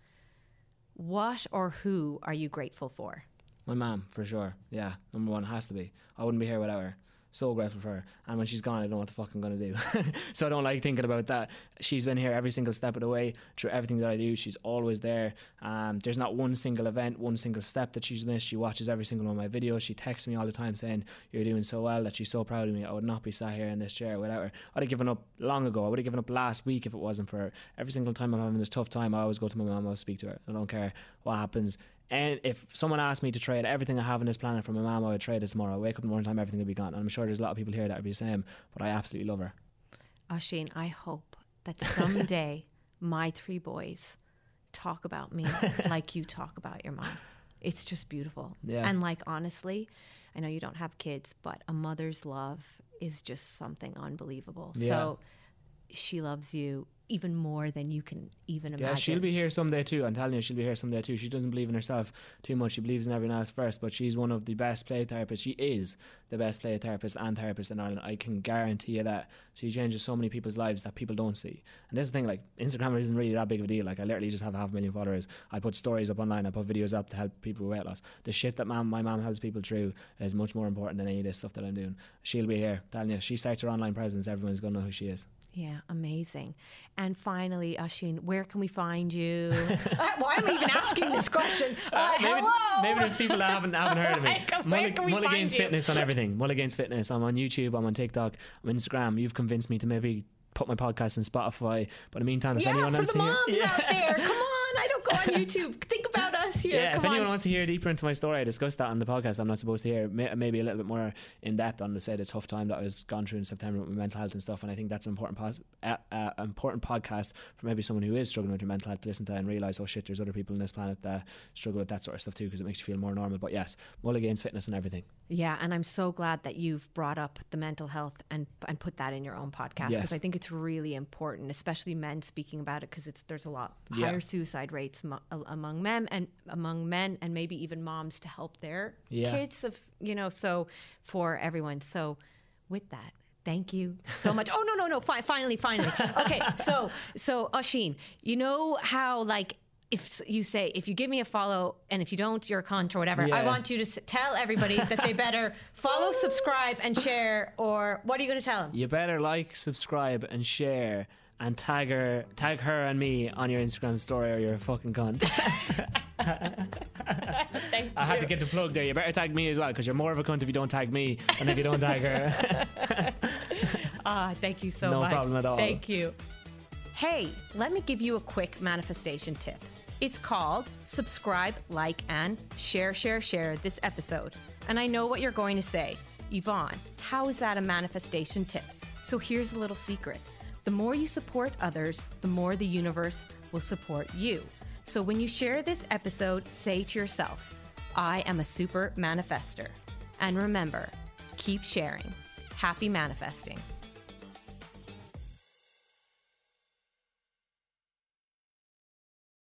What or who are you grateful for? My mom, for sure. Yeah, number one has to be. I wouldn't be here without her so grateful for her. And when she's gone, I don't know what the fuck I'm to do. so I don't like thinking about that. She's been here every single step of the way through everything that I do. She's always there. Um, there's not one single event, one single step that she's missed. She watches every single one of my videos. She texts me all the time saying, You're doing so well, that she's so proud of me. I would not be sat here in this chair without her. I'd have given up long ago. I would have given up last week if it wasn't for her. Every single time I'm having this tough time, I always go to my mom, I'll speak to her. I don't care what happens and if someone asked me to trade everything I have on this planet for my mom, I would trade it tomorrow. I wake up in the morning time, everything would be gone. And I'm sure there's a lot of people here that would be the same, but I absolutely love her. Oisín, I hope that someday my three boys talk about me like you talk about your mom. It's just beautiful. Yeah. And like honestly, I know you don't have kids, but a mother's love is just something unbelievable. Yeah. So she loves you even more than you can even imagine. Yeah, she'll be here someday too. I'm telling you, she'll be here someday too. She doesn't believe in herself too much. She believes in everyone else first, but she's one of the best play therapists. She is the best play therapist and therapist in Ireland. I can guarantee you that. She changes so many people's lives that people don't see. And this the thing, like Instagram isn't really that big of a deal. Like I literally just have half a million followers. I put stories up online. I put videos up to help people with weight loss. The shit that mom, my mom helps people through is much more important than any of this stuff that I'm doing. She'll be here, telling you. She starts her online presence. Everyone's gonna know who she is. Yeah, amazing. And finally, Oisín, where can we find you? Uh, Why am I even asking this question? Uh, maybe, hello. maybe there's people that haven't haven't heard of me. Mullig- Mulligan's? Fitness on everything. Mulligan's Fitness. I'm on YouTube. I'm on TikTok. I'm on Instagram. You've convinced me to maybe put my podcast in Spotify. But in the meantime, if yeah, anyone for wants the moms Yeah. out there, come on! I don't go on YouTube. Think about here. Yeah, come if anyone on. wants to hear deeper into my story, I discussed that on the podcast. I'm not supposed to hear maybe a little bit more in depth on the say the tough time that I was gone through in September with my mental health and stuff. And I think that's an important pos- uh, uh, important podcast for maybe someone who is struggling with their mental health to listen to and realize, oh shit, there's other people on this planet that struggle with that sort of stuff too, because it makes you feel more normal. But yes, Mulligan's Fitness and everything. Yeah, and I'm so glad that you've brought up the mental health and and put that in your own podcast because Yes. I think it's really important, especially men speaking about it because it's there's a lot Yeah. higher suicide rates mo- among men and among men and maybe even moms to help their Yeah. kids of you know so for everyone. So with that. Thank you so much. Oh no no no! Fi- finally, finally. Okay, so so Oisín, you know how like if you say if you give me a follow and if you don't, you're a cunt or whatever. I want you to s- tell everybody that they better follow, subscribe, and share. Or what are you going to tell them? You better like, subscribe, and share. And tag her, tag her and me on your Instagram story, or you're a fucking cunt. Thank I had to get the plug there. You better tag me as well, because you're more of a cunt if you don't tag me and if you don't tag her. Ah, thank you so No much. No problem at all. Thank you. Hey, let me give you a quick manifestation tip. It's called subscribe, like, and share, share, share this episode. And I know what you're going to say. Yvonne, how is that a manifestation tip? So here's a little secret. The more you support others, the more the universe will support you. So when you share this episode, say to yourself, I am a super manifester. And remember, keep sharing. Happy manifesting.